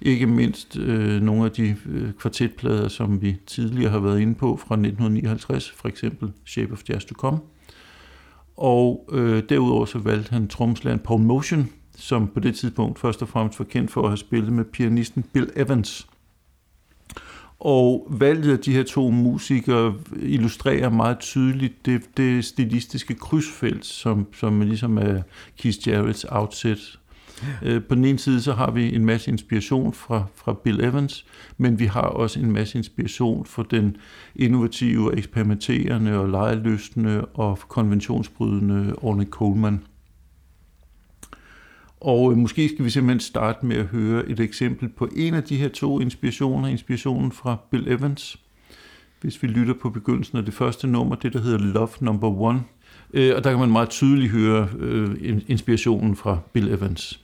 Ikke mindst øh, nogle af de øh, kvartetplader, som vi tidligere har været inde på fra 1959, for eksempel Shape of Jazz to Come. Og øh, derudover så valgte han tromslæren Paul Motion, som på det tidspunkt først og fremmest var kendt for at have spillet med pianisten Bill Evans. Og valget af de her to musikere illustrerer meget tydeligt det, det stilistiske krydsfelt, som, som ligesom er Keith Jarrett's outset. Øh, på den ene side så har vi en masse inspiration fra, fra Bill Evans, men vi har også en masse inspiration for den innovative, eksperimenterende og lejeløsende og konventionsbrydende Orne Coleman. Og øh, måske skal vi simpelthen starte med at høre et eksempel på en af de her to inspirationer, inspirationen fra Bill Evans. Hvis vi lytter på begyndelsen af det første nummer, det der hedder Love Number One. Øh, og der kan man meget tydeligt høre øh, inspirationen fra Bill Evans.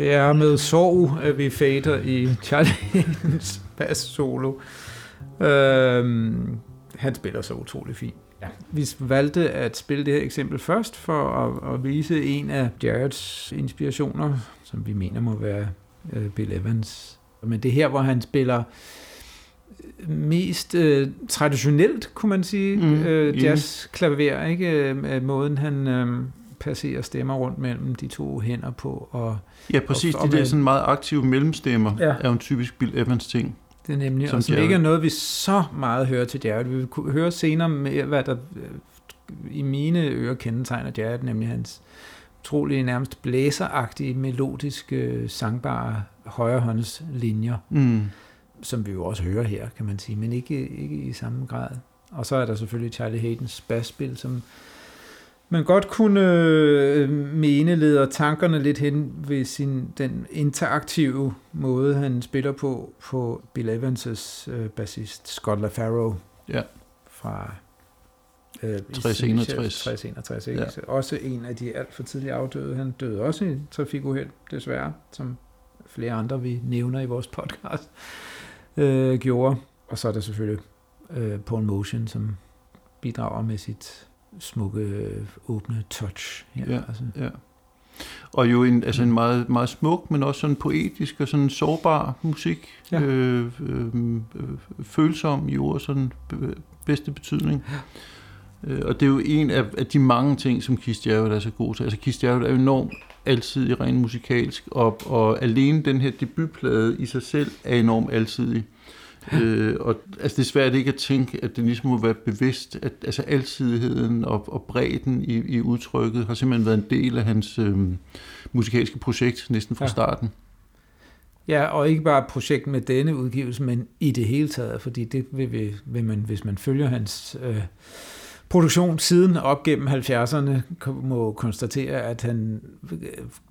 Det er med sorg, at vi fader i Charlies bass solo. Øhm, han spiller så utrolig fint. Ja. Vi valgte at spille det her eksempel først for at, at vise en af Jareds inspirationer, som vi mener må være uh, Bill Evans. Men det er her, hvor han spiller mest uh, traditionelt, kunne man sige, mm, uh, jazzklaver, ikke? Uh, måden han uh, passerer stemmer rundt mellem de to hænder på. Og, ja, præcis. Og, og de der sådan meget aktive mellemstemmer ja. er jo en typisk Bill Evans ting. Det er nemlig, som og som ikke er noget, vi så meget hører til Jared. Vi vil kunne høre senere, med, hvad der i mine ører kendetegner Jared, nemlig hans utrolige, nærmest blæseragtige, melodiske, sangbare højrehåndslinjer, mm. som vi jo også hører her, kan man sige, men ikke, ikke i samme grad. Og så er der selvfølgelig Charlie Haydens basspil, som man godt kunne øh, mene leder tankerne lidt hen ved sin, den interaktive måde, han spiller på, på Bill Evans' øh, bassist Scott LaFaro ja. fra øh, 6061. 6061 ja. Også en af de alt for tidlige afdøde. Han døde også i trafikuheld, desværre, som flere andre, vi nævner i vores podcast, øh, gjorde. Og så er der selvfølgelig øh, Paul Motion, som bidrager med sit smukke, åbne touch. Her, ja, altså. ja. Og jo en, altså en meget, meget smuk, men også sådan poetisk og sådan sårbar musik. Ja. Øh, øh, øh, følsom i ord, sådan bedste betydning. Ja. Øh, og det er jo en af, af de mange ting, som Keith Jarrett er så god til. Altså Keith Jarrett er enormt alsidig rent musikalsk, og, og alene den her debutplade i sig selv er enormt alsidig. Øh, og altså, det er svært ikke at tænke, at det ligesom må være bevidst, at altså, alsidigheden og, og bredden i, i udtrykket har simpelthen været en del af hans øh, musikalske projekt næsten fra ja. starten. Ja, og ikke bare projekt med denne udgivelse, men i det hele taget, fordi det vil, vil, vil man, hvis man følger hans øh, produktion siden op gennem 70'erne, må konstatere, at han øh,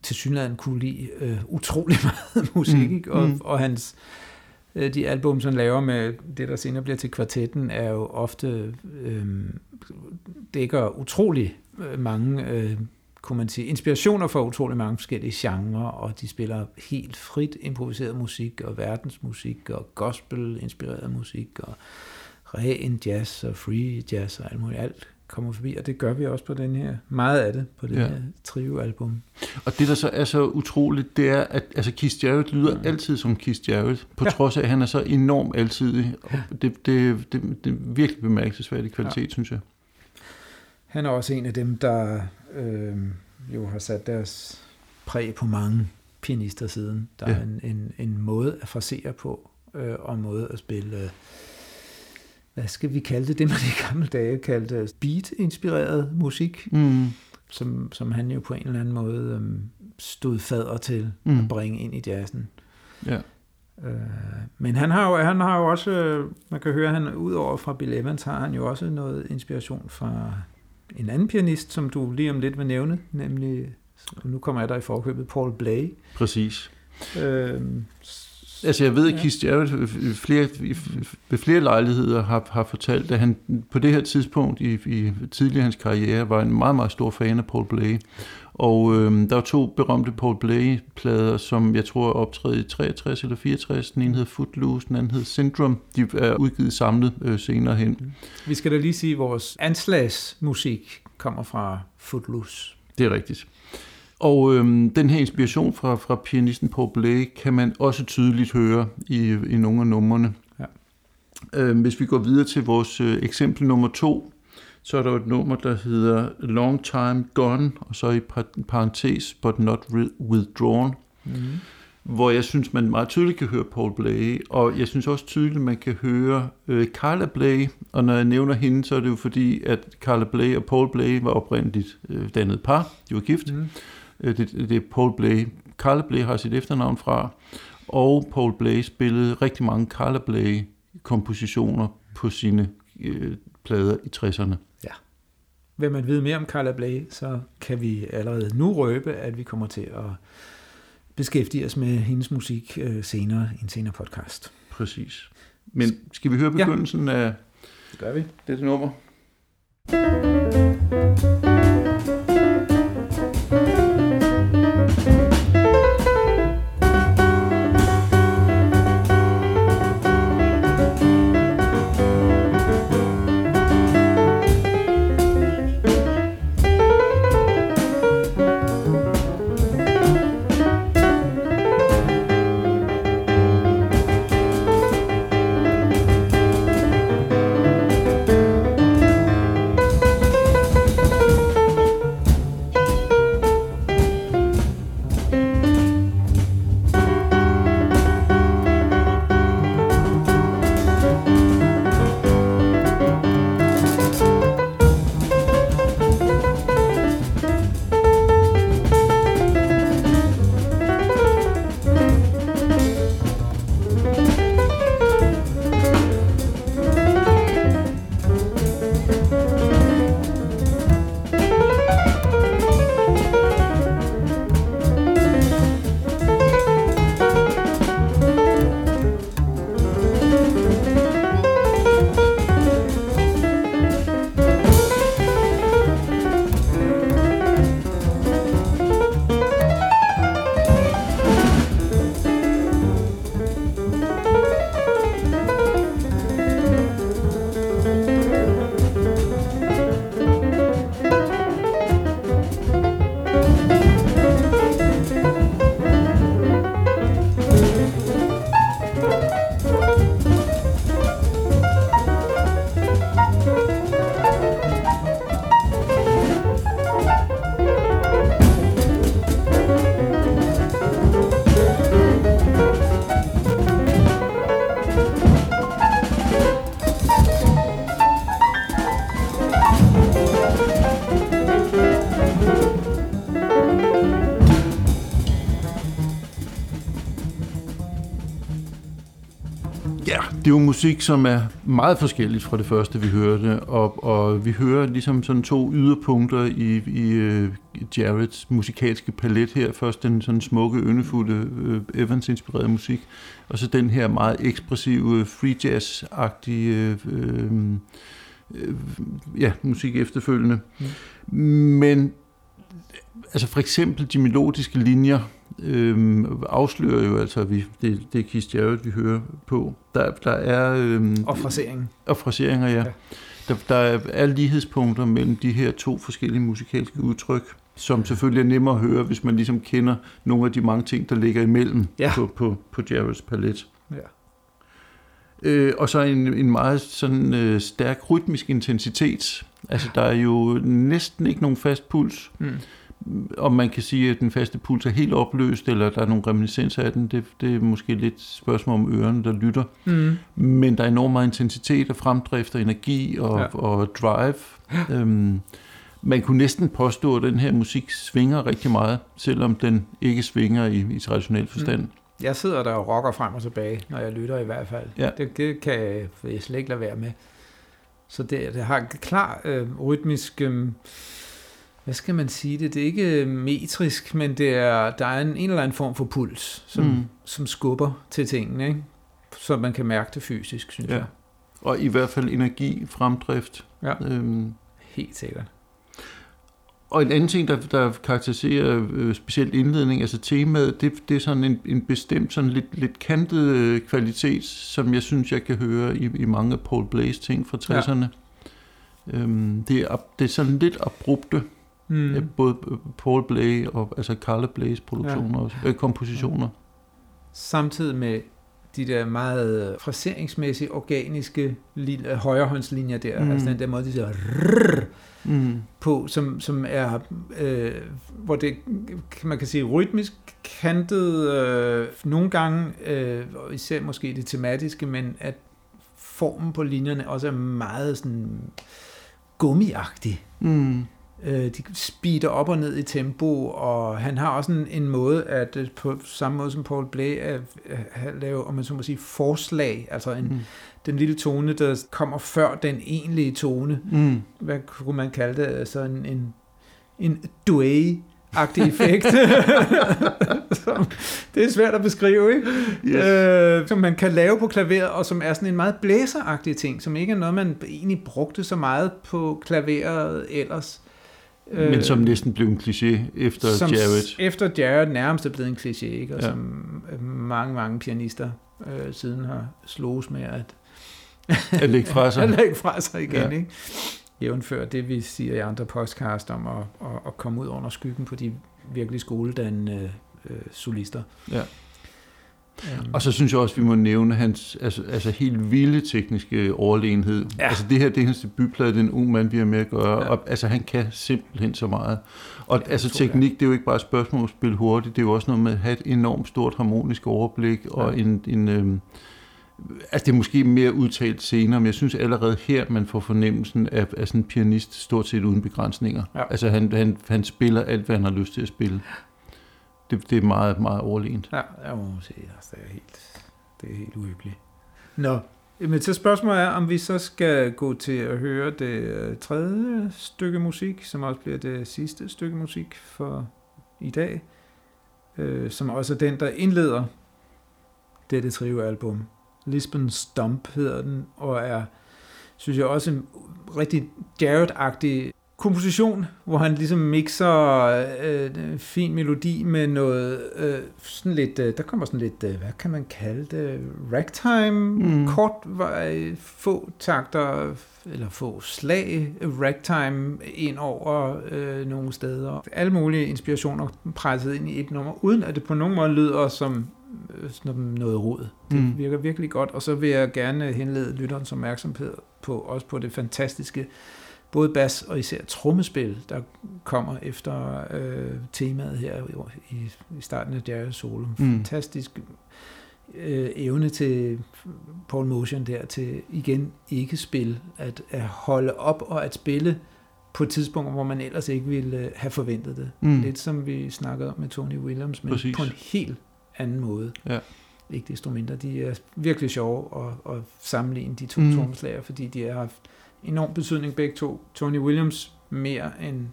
til synligheden kunne lide øh, utrolig (laughs) meget musik, mm. Ikke? Og, mm. og hans Øh, Øh, de album, som laver med det, der senere bliver til kvartetten, er jo ofte øh, dækker utrolig øh, mange, øh, kunne man sige, inspirationer for utrolig mange forskellige genrer, og de spiller helt frit improviseret musik, og verdensmusik, og gospel-inspireret musik, og ren jazz, og free jazz, og alt muligt. Alt kommer forbi, og det gør vi også på den her, meget af det på det ja. her trio-album. Og det, der så er så utroligt, det er, at altså, Keith Jarrett lyder ja. altid som Keith Jarrett, på ja. trods af, at han er så enormt altidig. Ja. det, det, det, det er virkelig bemærkelsesværdig kvalitet, ja. synes jeg. Han er også en af dem, der øh, jo har sat deres præg på mange pianister siden. Der ja. er en, en, en måde at frasere på, øh, og en måde at spille... Øh, hvad skal vi kalde det, det man i gamle dage kaldte beat-inspireret musik, mm. som, som han jo på en eller anden måde um, stod fader til mm. at bringe ind i jazzen. Ja. Øh, men han har, jo, han har jo også, man kan høre, han ud over fra Bill Evans, har han jo også noget inspiration fra en anden pianist, som du lige om lidt vil nævne, nemlig, nu kommer jeg der i forkøbet, Paul Blay. Præcis. Øh, Altså jeg ved, at Keith Jarrett flere, ved flere lejligheder har, har fortalt, at han på det her tidspunkt i, i tidligere hans karriere var en meget, meget stor fan af Paul Blay. Og øh, der var to berømte Paul Blay-plader, som jeg tror optræder i 63 eller 64. Den ene hed Footloose, den anden hed Syndrome. De er udgivet samlet øh, senere hen. Vi skal da lige sige, at vores anslagsmusik kommer fra Footloose. Det er rigtigt. Og øhm, den her inspiration fra, fra pianisten Paul Blake kan man også tydeligt høre i, i nogle af numrene. Ja. Øhm, hvis vi går videre til vores øh, eksempel nummer to, så er der et nummer, der hedder Long Time Gone, og så i parentes, but not withdrawn, mm-hmm. hvor jeg synes, man meget tydeligt kan høre Paul Blay, og jeg synes også tydeligt, man kan høre øh, Carla Blay, og når jeg nævner hende, så er det jo fordi, at Carla Blay og Paul Blay var oprindeligt øh, dannet par, de var gift, mm-hmm. Øh, det, det er Paul Blay. Carla Blay har sit efternavn fra, og Paul Blay spillede rigtig mange Carla Blay kompositioner på sine øh, plader i 60'erne. Ja. Vil man vide mere om Carla Blay, så kan vi allerede nu røbe, at vi kommer til at beskæftige os med hendes musik øh, senere i en senere podcast. Præcis. Men skal vi høre begyndelsen ja. af det gør vi. dette nummer? Det er jo musik, som er meget forskelligt fra det første, vi hørte, og, og vi hører ligesom sådan to yderpunkter i, i uh, Jareds musikalske palet her. Først den sådan smukke, yndefulde uh, Evans-inspirerede musik, og så den her meget ekspressive, free jazz-agtige uh, uh, ja, musik efterfølgende. Mm. Men altså for eksempel de melodiske linjer, øhm, afslører jo altså, at vi, det, det er Keith Jarrett, vi hører på. Der, der er... Øhm, og frasering. Og fraseringer, ja. ja. Der, der er lighedspunkter mellem de her to forskellige musikalske udtryk, som selvfølgelig er nemmere at høre, hvis man ligesom kender nogle af de mange ting, der ligger imellem ja. på, på, på Jarretts palet. Ja. Øh, og så en, en meget sådan øh, stærk rytmisk intensitet. Altså, der er jo næsten ikke nogen fast puls. Mm om man kan sige, at den faste puls er helt opløst, eller der er nogle reminiscenser af den, det, det er måske lidt spørgsmål om ørerne, der lytter. Mm. Men der er enormt meget intensitet og fremdrift og energi og, ja. og drive. Øhm, man kunne næsten påstå, at den her musik svinger rigtig meget, selvom den ikke svinger i, i traditionel forstand. Mm. Jeg sidder der og rocker frem og tilbage, når jeg lytter i hvert fald. Ja. Det, det kan jeg slet ikke lade være med. Så det, det har klar øh, rytmisk... Øh, hvad skal man sige det, det er ikke metrisk, men det er, der er en, en eller anden form for puls, som, mm. som skubber til tingene, ikke? så man kan mærke det fysisk, synes ja. jeg. Og i hvert fald energi, fremdrift. Ja, øhm. helt sikkert. Og en anden ting, der, der karakteriserer øh, specielt indledning, altså temaet, det, det er sådan en, en bestemt, sådan lidt, lidt kantet øh, kvalitet, som jeg synes, jeg kan høre i, i mange af Paul Blaze ting fra 60'erne. Ja. Øhm, det, er, det er sådan lidt abrupte Mm. Både Paul Blay og altså Carla Blays produktioner ja. og øh, kompositioner. Samtidig med de der meget fraseringsmæssige, organiske lille, højrehåndslinjer der, mm. altså den der måde, de siger rrr, mm. på, som, som er, øh, hvor det, man kan sige, rytmisk kantet, øh, nogle gange, øh, især måske det tematiske, men at formen på linjerne også er meget sådan gummiagtig. Mm. Øh, de speeder op og ned i tempo, og han har også en, en måde, at øh, på samme måde som Paul Blay, at, at lave, om man så må sige, forslag, altså en, mm. den lille tone, der kommer før den egentlige tone. Mm. Hvad kunne man kalde det? Altså en, en, en duet agtig (laughs) effekt. (laughs) som, det er svært at beskrive, ikke? Yes. Øh, som man kan lave på klaveret, og som er sådan en meget blæseragtig ting, som ikke er noget, man egentlig brugte så meget på klaveret ellers. Men øh, som næsten blev en kliché efter som Jared. Efter Jared nærmest er blevet en kliché, ikke? og ja. som mange, mange pianister øh, siden har slået med at, at lægge fra (laughs) sig. at lægge fra sig igen. Ja. Ikke? Jævnfør det, vi siger i andre podcast om at, at, at komme ud under skyggen på de virkelig skoledannende øh, solister. Ja. Og så synes jeg også, vi må nævne hans altså, altså helt vilde tekniske overlegenhed. Ja. Altså det her, det er hans debutplade, den ung mand, vi har med at gøre. Ja. Og, altså han kan simpelthen så meget. Og ja, altså teknik, det er jo ikke bare et spørgsmål at spille hurtigt, det er jo også noget med at have et enormt stort harmonisk overblik, ja. og en, en øhm, altså det er måske mere udtalt senere, men jeg synes allerede her, man får fornemmelsen af, af sådan en pianist stort set uden begrænsninger. Ja. Altså han, han, han spiller alt, hvad han har lyst til at spille det, det er meget, meget overlegent. Ja, jeg må sige, altså, det er helt, det er helt uhyggeligt. Nå, men så spørgsmålet er, om vi så skal gå til at høre det øh, tredje stykke musik, som også bliver det sidste stykke musik for i dag, øh, som også er den, der indleder dette trio-album. Lisbon Stump hedder den, og er, synes jeg, også en rigtig Jared-agtig komposition, hvor han ligesom mixer øh, fin melodi med noget øh, sådan lidt, øh, der kommer sådan lidt, øh, hvad kan man kalde det, ragtime, mm. kort, øh, få takter, eller få slag, ragtime ind over øh, nogle steder. Alle mulige inspirationer presset ind i et nummer, uden at det på nogen måde lyder som øh, sådan noget råd. Det mm. virker virkelig godt, og så vil jeg gerne henlede lytterens opmærksomhed på, også på det fantastiske både bas og især trommespil, der kommer efter øh, temaet her i, i starten af Jazz Solo. Mm. Fantastisk øh, evne til Paul Motion der til igen ikke spil, at, at holde op og at spille på et tidspunkt, hvor man ellers ikke ville øh, have forventet det. Mm. Lidt som vi snakkede om med Tony Williams, men Præcis. på en helt anden måde. Ja. ikke desto mindre. De er virkelig sjove at, at sammenligne de to mm. trommeslager, fordi de har haft enorm betydning begge to. Tony Williams mere end,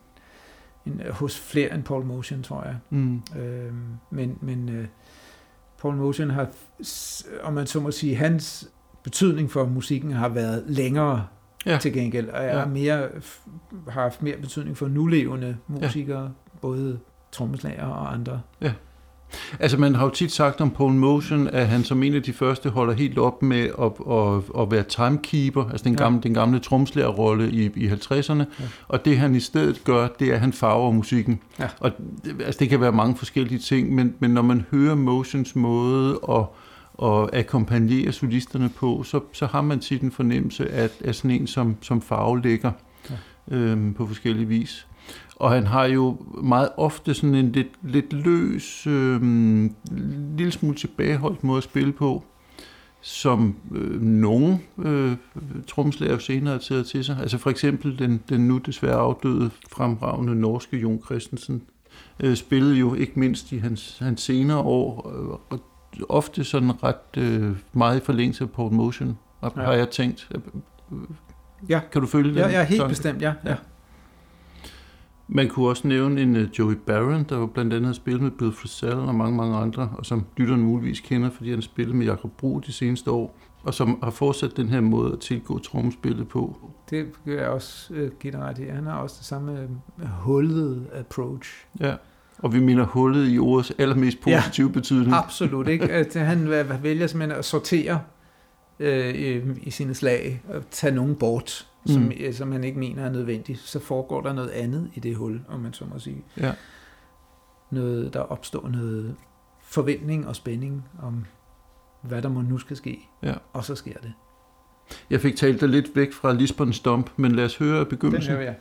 end hos flere end Paul Motion, tror jeg. Mm. Øh, men men øh, Paul Motion har, om man så må sige, hans betydning for musikken har været længere Ja. ja. til gengæld, og er Ja. mere, har haft mere betydning for nulevende musikere, ja. både trommeslager og andre. Altså man har jo tit sagt om Paul Motion, at han som en af de første holder helt op med at, at, at være timekeeper, altså den Ja. gamle, den gamle tromslægerrolle i, i 50'erne. Ja. Og det han i stedet gør, det er, at han farver musikken. Ja. Og altså, det kan være mange forskellige ting, men, men når man hører Motions måde at, at akkompagnere solisterne på, så, så har man tit en fornemmelse af, af sådan en som, som farvelægger Ja. øhm, på forskellige vis. Og han har jo meget ofte sådan en lidt, lidt løs, øhm, lille smule tilbageholdt måde at spille på, som øh, nogle øh, tromslærer senere har taget til sig. Altså for eksempel den, den nu desværre afdøde fremragende norske Jon Christensen øh, spillede jo ikke mindst i hans, hans senere år, øh, ofte sådan ret øh, meget i forlængelse af Paul Motion, ja. Ja. har jeg tænkt. Ja. Kan du følge det? Ja, ja helt bestemt, ja. ja. Man kunne også nævne en uh, Joey Barron, der jo blandt andet har spillet med Bill Frisell og mange, mange andre, og som lytterne muligvis kender, fordi han spillede med Jakob Bro de seneste år, og som har fortsat den her måde at tilgå trommespillet på. Det vil jeg også øh, i. Han har også det samme øh, hullede approach. Ja. Og vi mener hullet i ordets allermest positive ja. betydning. Absolut ikke. (laughs) At han vælger simpelthen at sortere øh, i, i sine slag og tage nogen bort. Som, øh, som han ikke mener er nødvendigt. Så foregår der noget andet i det hul, om man så må sige. Ja. Noget, der opstår noget forventning og spænding om, hvad der må nu skal ske. Ja. Og så sker det. Jeg fik talt dig lidt væk fra Lisbon Stomp, men lad os høre Den begyndelsen. hører jeg.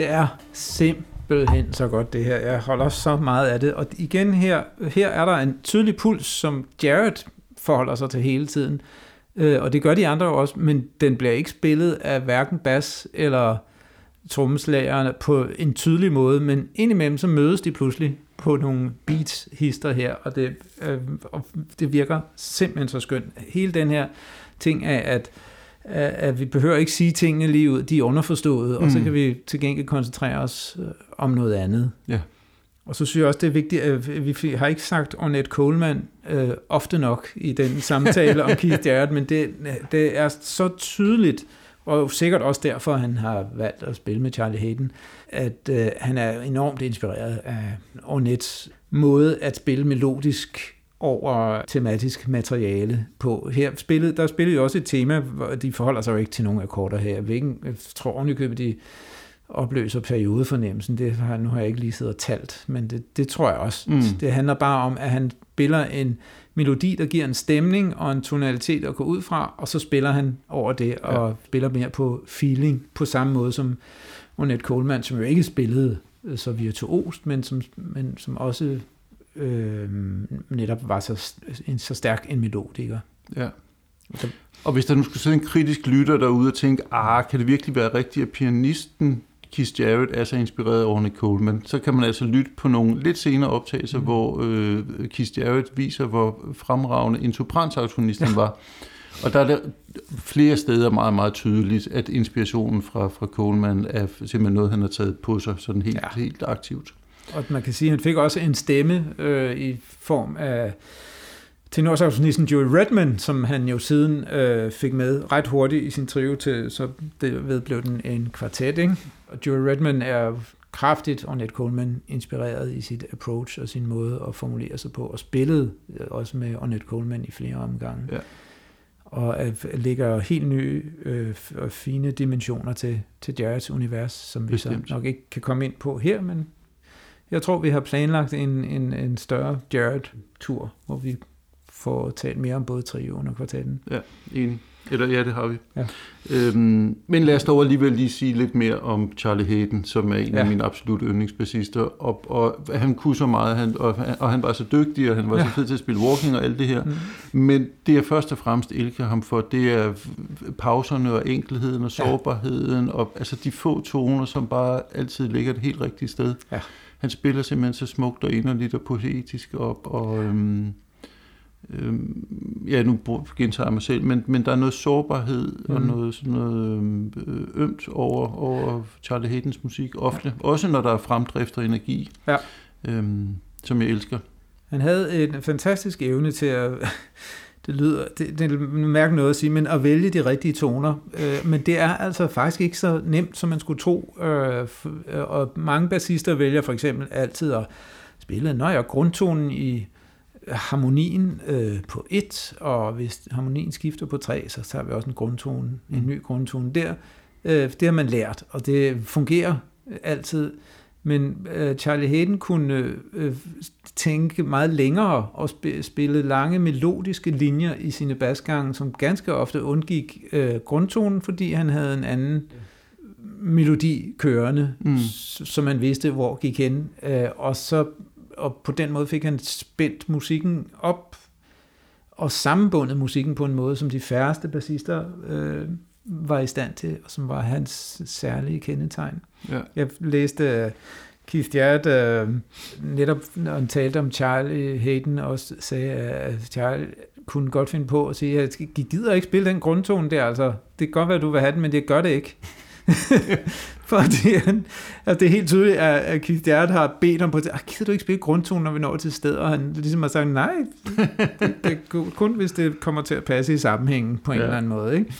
Det er simpelthen så godt det her. Jeg holder så meget af det. Og igen her, her er der en tydelig puls, som Jared forholder sig til hele tiden. Øh, og det gør de andre også, men den bliver ikke spillet af hverken bas eller trommeslagerne på en tydelig måde, men indimellem så mødes de pludselig på nogle beats hister her, og det, øh, og det virker simpelthen så skønt. Hele den her ting af, at, at, at vi behøver ikke sige tingene lige ud, de er underforstået, mm. og så Mm. kan vi til gengæld koncentrere os øh, om noget andet. Ja. Og så synes jeg også, det er vigtigt, at vi har ikke sagt Ornette Coleman øh, ofte nok i den samtale om (laughs) Keith Jarrett, men det, det er så tydeligt, og sikkert også derfor, han har valgt at spille med Charlie Hayden, at øh, han er enormt inspireret af Ornets måde at spille melodisk over tematisk materiale på. Her spillede, der spillede jo også et tema, hvor de forholder sig jo ikke til nogle akkorder her. Hvilken, jeg tror ovenikøbet, de opløser periodefornemmelsen. Det har, nu har jeg ikke lige siddet og talt, men det, det tror jeg også. Mm. Det handler bare om, at han spiller en melodi, der giver en stemning og en tonalitet at gå ud fra, og så spiller han over det og ja. spiller mere på feeling, på samme måde som Ornette Coleman, som jo ikke spillede så virtuost, men som, men som også øh, netop var så, en, så stærk en melodiker. Ja. Og hvis der nu skulle sidde en kritisk lytter derude og tænke, ah, kan det virkelig være rigtigt, at pianisten Keith Jarrett er så inspireret af Ornette Coleman, så kan man altså lytte på nogle lidt senere optagelser, mm. hvor øh, Keith Jarrett viser, hvor fremragende en sopransaxofonist han var. Og der er der flere steder meget, meget tydeligt, at inspirationen fra, fra Coleman er simpelthen noget, han har taget på sig sådan helt, ja. helt aktivt. Og man kan sige, at han fik også en stemme øh, i form af tenorsaxofonisten Joey Redman, som han jo siden øh, fik med ret hurtigt i sin trio til, så det ved blev den en kvartet, ikke? Og Joey Redman er kraftigt Ornette Coleman inspireret i sit approach og sin måde at formulere sig på, og spillede øh, også med Ornette Coleman i flere omgange. Ja. Og lægger helt nye øh, og fine dimensioner til, til Jarretts univers, som vi Bestemt. så nok ikke kan komme ind på her, men jeg tror, vi har planlagt en, en, en større Jarrett-tur, hvor vi får talt mere om både trioen og kvartetten. Ja, enig. Eller ja, det har vi. Ja. Øhm, men lad os dog alligevel lige sige lidt mere om Charlie Hayden, som er en ja. af mine absolut yndlingsbassister. Og, og han kunne så meget, han, og, og han var så dygtig, og han var ja. så fed til at spille walking og alt det her. Mm. Men det jeg først og fremmest elsker ham for, det er pauserne og enkelheden og sårbarheden, ja. og altså de få toner, som bare altid ligger det helt rigtige sted. Ja. Han spiller simpelthen så smukt og inderligt og poetisk op, og... Øhm, øh, ja, nu gentager jeg mig selv, men, men der er noget sårbarhed mm. og noget, sådan noget øh, ømt over, over Charlie Haydens musik ofte. Ja. Også når der er fremdrift og energi, ja. øh, som jeg elsker. Han havde en fantastisk evne til at... Det lyder, det, det mærker mærke noget at sige, men at vælge de rigtige toner. Øh, men det er altså faktisk ikke så nemt, som man skulle tro. Øh, øh og mange bassister vælger for eksempel altid at spille, når jeg grundtonen i harmonien øh, på et, og hvis harmonien skifter på tre, så tager vi også en grundtone, en ny grundtone der. Øh, det har man lært, og det fungerer altid. Men øh, Charlie Hayden kunne øh, tænke meget længere og sp- spille lange melodiske linjer i sine basgange, som ganske ofte undgik øh, grundtonen, fordi han havde en anden melodi kørende, mm. som man vidste, hvor gik hen. Øh, og så og på den måde fik han spændt musikken op og sammenbundet musikken på en måde, som de færreste bassister øh, var i stand til, og som var hans særlige kendetegn. Ja. Jeg læste uh, Keith Jarrett uh, netop, når han talte om Charlie Hayden, også sagde, at Charlie kunne godt finde på at sige, at I gider ikke spille den grundtone der, altså. Det kan godt være, at du vil have den, men det gør det ikke. (laughs) Fordi han, altså det er helt tydeligt, at Keith Jarrett har bedt ham på det. Gider du ikke spille grundtonen, når vi når til sted? Og han ligesom har sagt, nej, det, det, kun hvis det kommer til at passe i sammenhængen på en ja. eller anden måde. Ikke?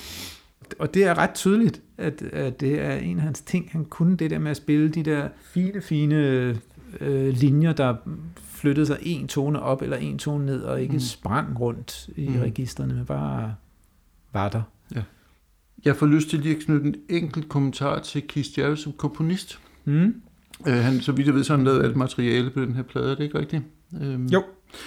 Og det er ret tydeligt, at, at det er en af hans ting. Han kunne det der med at spille de der fine, fine øh, linjer, der flyttede sig en tone op eller en tone ned, og ikke mm. sprang rundt i mm. registrene, men bare var der. Ja. Jeg får lyst til lige at knytte en enkelt kommentar til Keith Jarrett som komponist. Mm. Øh, han, så vidt jeg ved, så har han lavet alt materiale på den her plade, er det ikke rigtigt? Øhm, jo.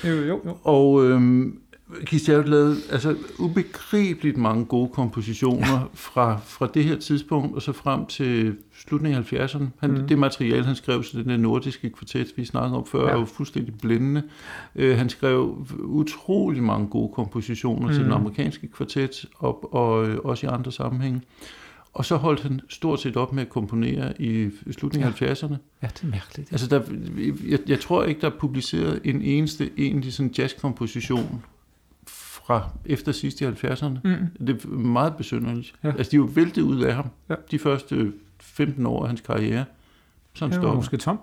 jo, jo, jo. Og øhm, Keith Jarrett lavede altså ubegribeligt mange gode kompositioner ja. fra, fra det her tidspunkt og så frem til slutningen af 70'erne. Han, mm. Det materiale, han skrev til den der nordiske kvartet, vi snakkede om før, ja. er jo fuldstændig blændende. Uh, han skrev utrolig mange gode kompositioner mm. til den mm. amerikanske kvartet og, og øh, også i andre sammenhænge. Og så holdt han stort set op med at komponere i slutningen ja. af 70'erne. Ja, det er mærkeligt. Altså, der, jeg, jeg tror ikke, der er publiceret en eneste egentlig sådan jazzkomposition fra efter sidst i 70'erne. Mm. Det er meget besynderligt. Ja. Altså, de er jo væltet ud af ham, ja. de første 15 år af hans karriere. Sådan det var måske tom.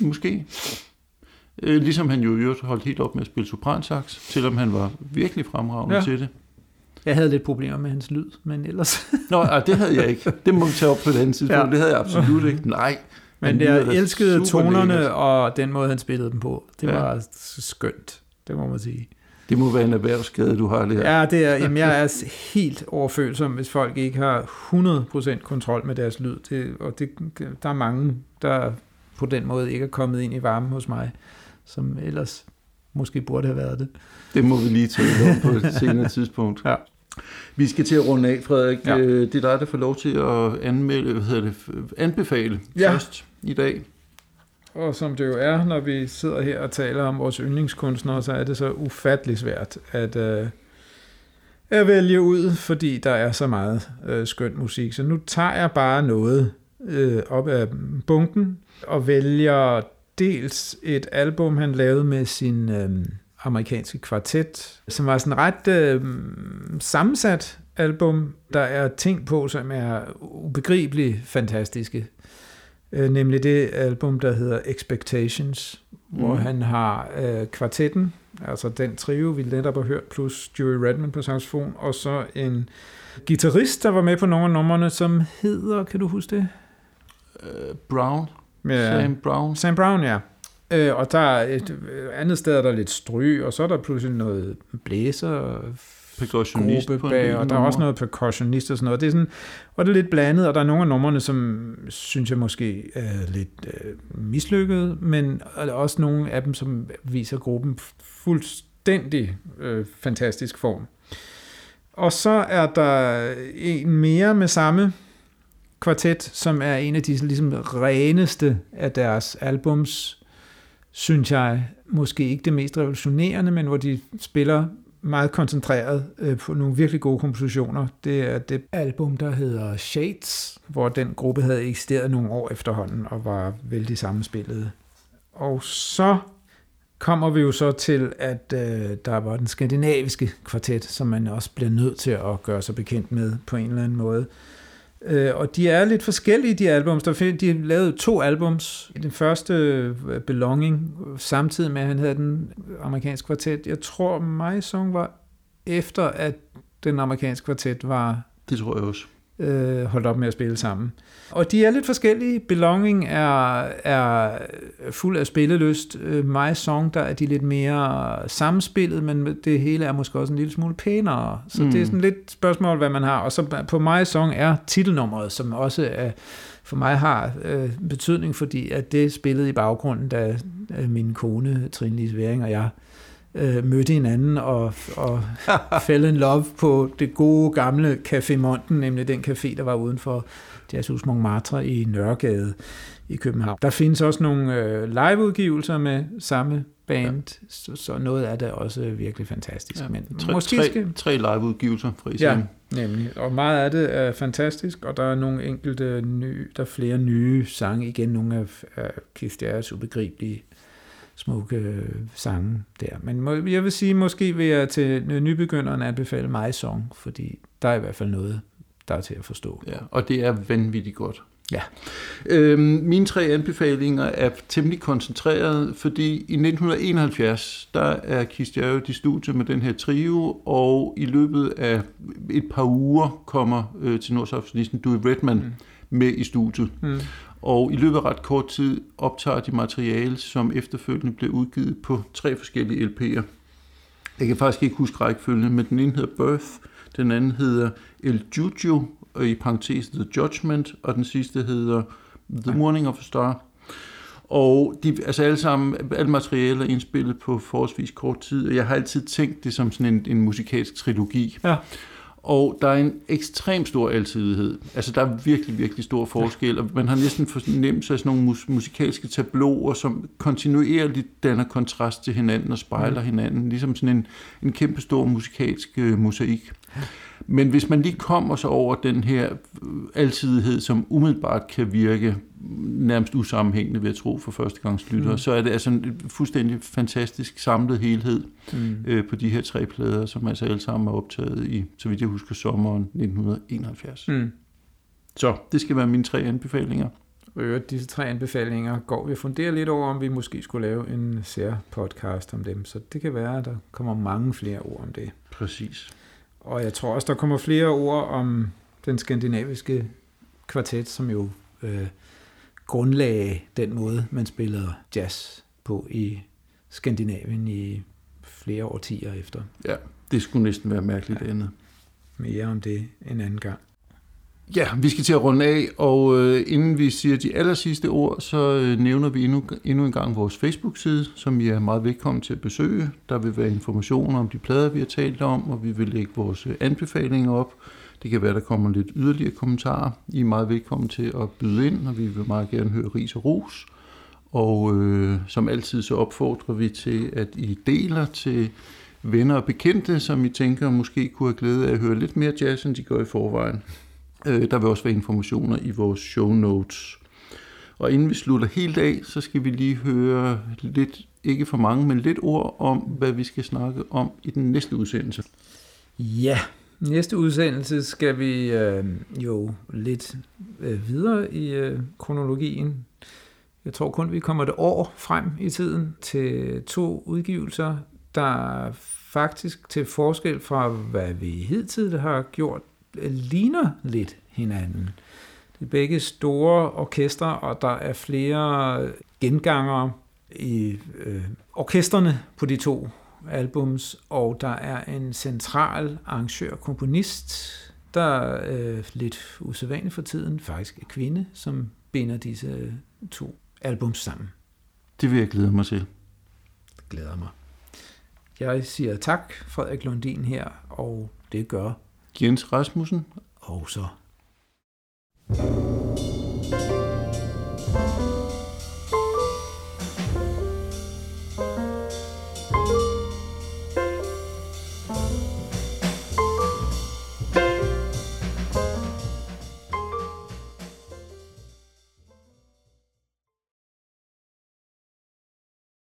Måske. Ligesom han jo i øvrigt holdt helt op med at spille sopransax, selvom han var virkelig fremragende ja. til det. Jeg havde lidt problemer med hans lyd, men ellers... Nå, ej, det havde jeg ikke. Det må vi tage op på et andet tidspunkt. Ja. Det havde jeg absolut ikke. Nej. Men jeg elskede tonerne lækkert. og den måde, han spillede dem på. Det ja. var skønt, det må man sige. Det må være en erhvervsskade, du har det her. Ja, det er, jamen, jeg er helt overfølsom, hvis folk ikke har 100% kontrol med deres lyd. Det, og det, der er mange, der på den måde ikke er kommet ind i varmen hos mig, som ellers måske burde have været det. Det må vi lige tale om på et senere (laughs) tidspunkt. Ja. Vi skal til at runde af, Frederik. Ja. Øh, det er dig, der får lov til at anmelde, hvad hedder det, anbefale ja. først i dag. Og som det jo er, når vi sidder her og taler om vores yndlingskunstnere, så er det så ufattelig svært at, øh, at vælge ud, fordi der er så meget øh, skøn musik. Så nu tager jeg bare noget øh, op af bunken og vælger dels et album, han lavede med sin øh, amerikanske kvartet, som var sådan ret øh, sammensat album. Der er ting på, som er ubegribeligt fantastiske øh, nemlig det album, der hedder Expectations, mm. hvor han har øh, kvartetten, altså den trio, vi netop har hørt, plus Joey Redman på saxofon, og så en guitarist, der var med på nogle af numrene, som hedder, kan du huske det? Uh, Brown. Ja. Sam Brown. Sam Brown, ja. Øh, og der er et andet sted, der er lidt stryg, og så er der pludselig noget blæser, percussionist gruppe bag, og der er også noget percussionist og sådan noget. Det er sådan, og det er lidt blandet, og der er nogle af numrene, som synes jeg måske er lidt øh, mislykket, men også nogle af dem, som viser gruppen fuldstændig øh, fantastisk form. Og så er der en mere med samme kvartet, som er en af de ligesom reneste af deres albums, synes jeg, måske ikke det mest revolutionerende, men hvor de spiller meget koncentreret øh, på nogle virkelig gode kompositioner. Det er det album, der hedder Shades, hvor den gruppe havde eksisteret nogle år efterhånden og var vældig sammenspillet. Og så kommer vi jo så til, at øh, der var den skandinaviske kvartet, som man også bliver nødt til at gøre sig bekendt med på en eller anden måde. Øh, og de er lidt forskellige, de albums. Der find, de lavede to albums. Den første, øh, Belonging, samtidig med, at han havde den amerikanske kvartet. Jeg tror, My Song var efter, at den amerikanske kvartet var... Det tror jeg også øh, holdt op med at spille sammen. Og de er lidt forskellige. Belonging er, er fuld af spillelyst. Øh, My Song, der er de lidt mere samspillet, men det hele er måske også en lille smule pænere. Så mm. det er sådan lidt spørgsmål, hvad man har. Og så på My Song er titelnummeret, som også er, for mig har øh, betydning, fordi at det spillede i baggrunden, da min kone, Trine Lise Væring og jeg, øh, mødte hinanden og, og (laughs) fell in love på det gode gamle Café Monten, nemlig den café, der var uden for Jazzhus Montmartre i Nørregade i København. Der findes også nogle øh, liveudgivelser med samme band, ja. så, så noget af det er også virkelig fantastisk. Ja, men tre, måske tre, skal... tre liveudgivelser fra Ja, nemlig. Og meget af det er fantastisk, og der er nogle enkelte nye, der er flere nye sange, igen nogle af, af Keith Jarrett's ubegribelige smukke øh, sange der. Men må, jeg vil sige, måske vil jeg til nybegynderen anbefale mig Song, fordi der er i hvert fald noget, der er til at forstå. Ja, og det er vanvittigt godt. Ja. Øhm, mine tre anbefalinger er temmelig koncentreret, fordi i 1971, der er Keith Jarrett i studiet med den her trio, og i løbet af et par uger kommer øh, til Nordsaftonisten Dewey Redman mm. med i studiet. Mm. Og i løbet af ret kort tid optager de materiale, som efterfølgende blev udgivet på tre forskellige LP'er. Jeg kan faktisk ikke huske rækkefølgen, men den ene hedder Birth, den anden hedder El Juju, og i parentes The Judgment, og den sidste hedder The Morning of a Star. Og de, altså alle sammen, alle materialer er indspillet på forholdsvis kort tid, og jeg har altid tænkt det som sådan en, en musikalsk trilogi. Ja. Og der er en ekstrem stor altidighed. Altså, der er virkelig, virkelig stor forskel, og man har næsten fornemt sig sådan nogle mus- musikalske tabloer, som kontinuerligt danner kontrast til hinanden og spejler mm. hinanden, ligesom sådan en, en kæmpe stor musikalsk øh, mosaik. Men hvis man lige kommer så over den her øh, altidighed, som umiddelbart kan virke nærmest usammenhængende, ved at tro for førstegangslyttere, mm. så er det altså en fuldstændig fantastisk samlet helhed mm. øh, på de her tre plader, som altså alle sammen er optaget i, så vidt jeg husker, sommeren 1971. Mm. Så det skal være mine tre anbefalinger. Og disse tre anbefalinger går vi og funderer lidt over, om vi måske skulle lave en sær podcast om dem. Så det kan være, at der kommer mange flere ord om det. Præcis. Og jeg tror også, der kommer flere ord om den skandinaviske kvartet, som jo øh, grundlagde den måde, man spillede jazz på i Skandinavien i flere årtier efter. Ja, det skulle næsten være mærkeligt ja. andet. Mere om det en anden gang. Ja, vi skal til at runde af, og øh, inden vi siger de aller sidste ord, så øh, nævner vi endnu, endnu en gang vores Facebook-side, som I er meget velkommen til at besøge. Der vil være informationer om de plader, vi har talt om, og vi vil lægge vores øh, anbefalinger op. Det kan være, der kommer lidt yderligere kommentarer. I er meget velkommen til at byde ind, og vi vil meget gerne høre ris og ros. Og øh, som altid så opfordrer vi til, at I deler til venner og bekendte, som I tænker måske kunne have glæde af at høre lidt mere jazz, end de gør i forvejen. Øh, der vil også være informationer i vores show notes. Og inden vi slutter helt af, så skal vi lige høre lidt, ikke for mange, men lidt ord om, hvad vi skal snakke om i den næste udsendelse. Ja, næste udsendelse skal vi øh, jo lidt øh, videre i øh, kronologien. Jeg tror kun, vi kommer et år frem i tiden til to udgivelser, der faktisk til forskel fra, hvad vi hidtil har gjort, ligner lidt hinanden. Det er begge store orkestre, og der er flere gengangere i øh, orkestrene på de to albums, og der er en central arrangør-komponist, der er øh, lidt usædvanligt for tiden, faktisk en kvinde, som binder disse to albums sammen. Det vil jeg glæde mig til. Det glæder mig. Jeg siger tak, Frederik Lundin her, og det gør Jens Rasmussen og så.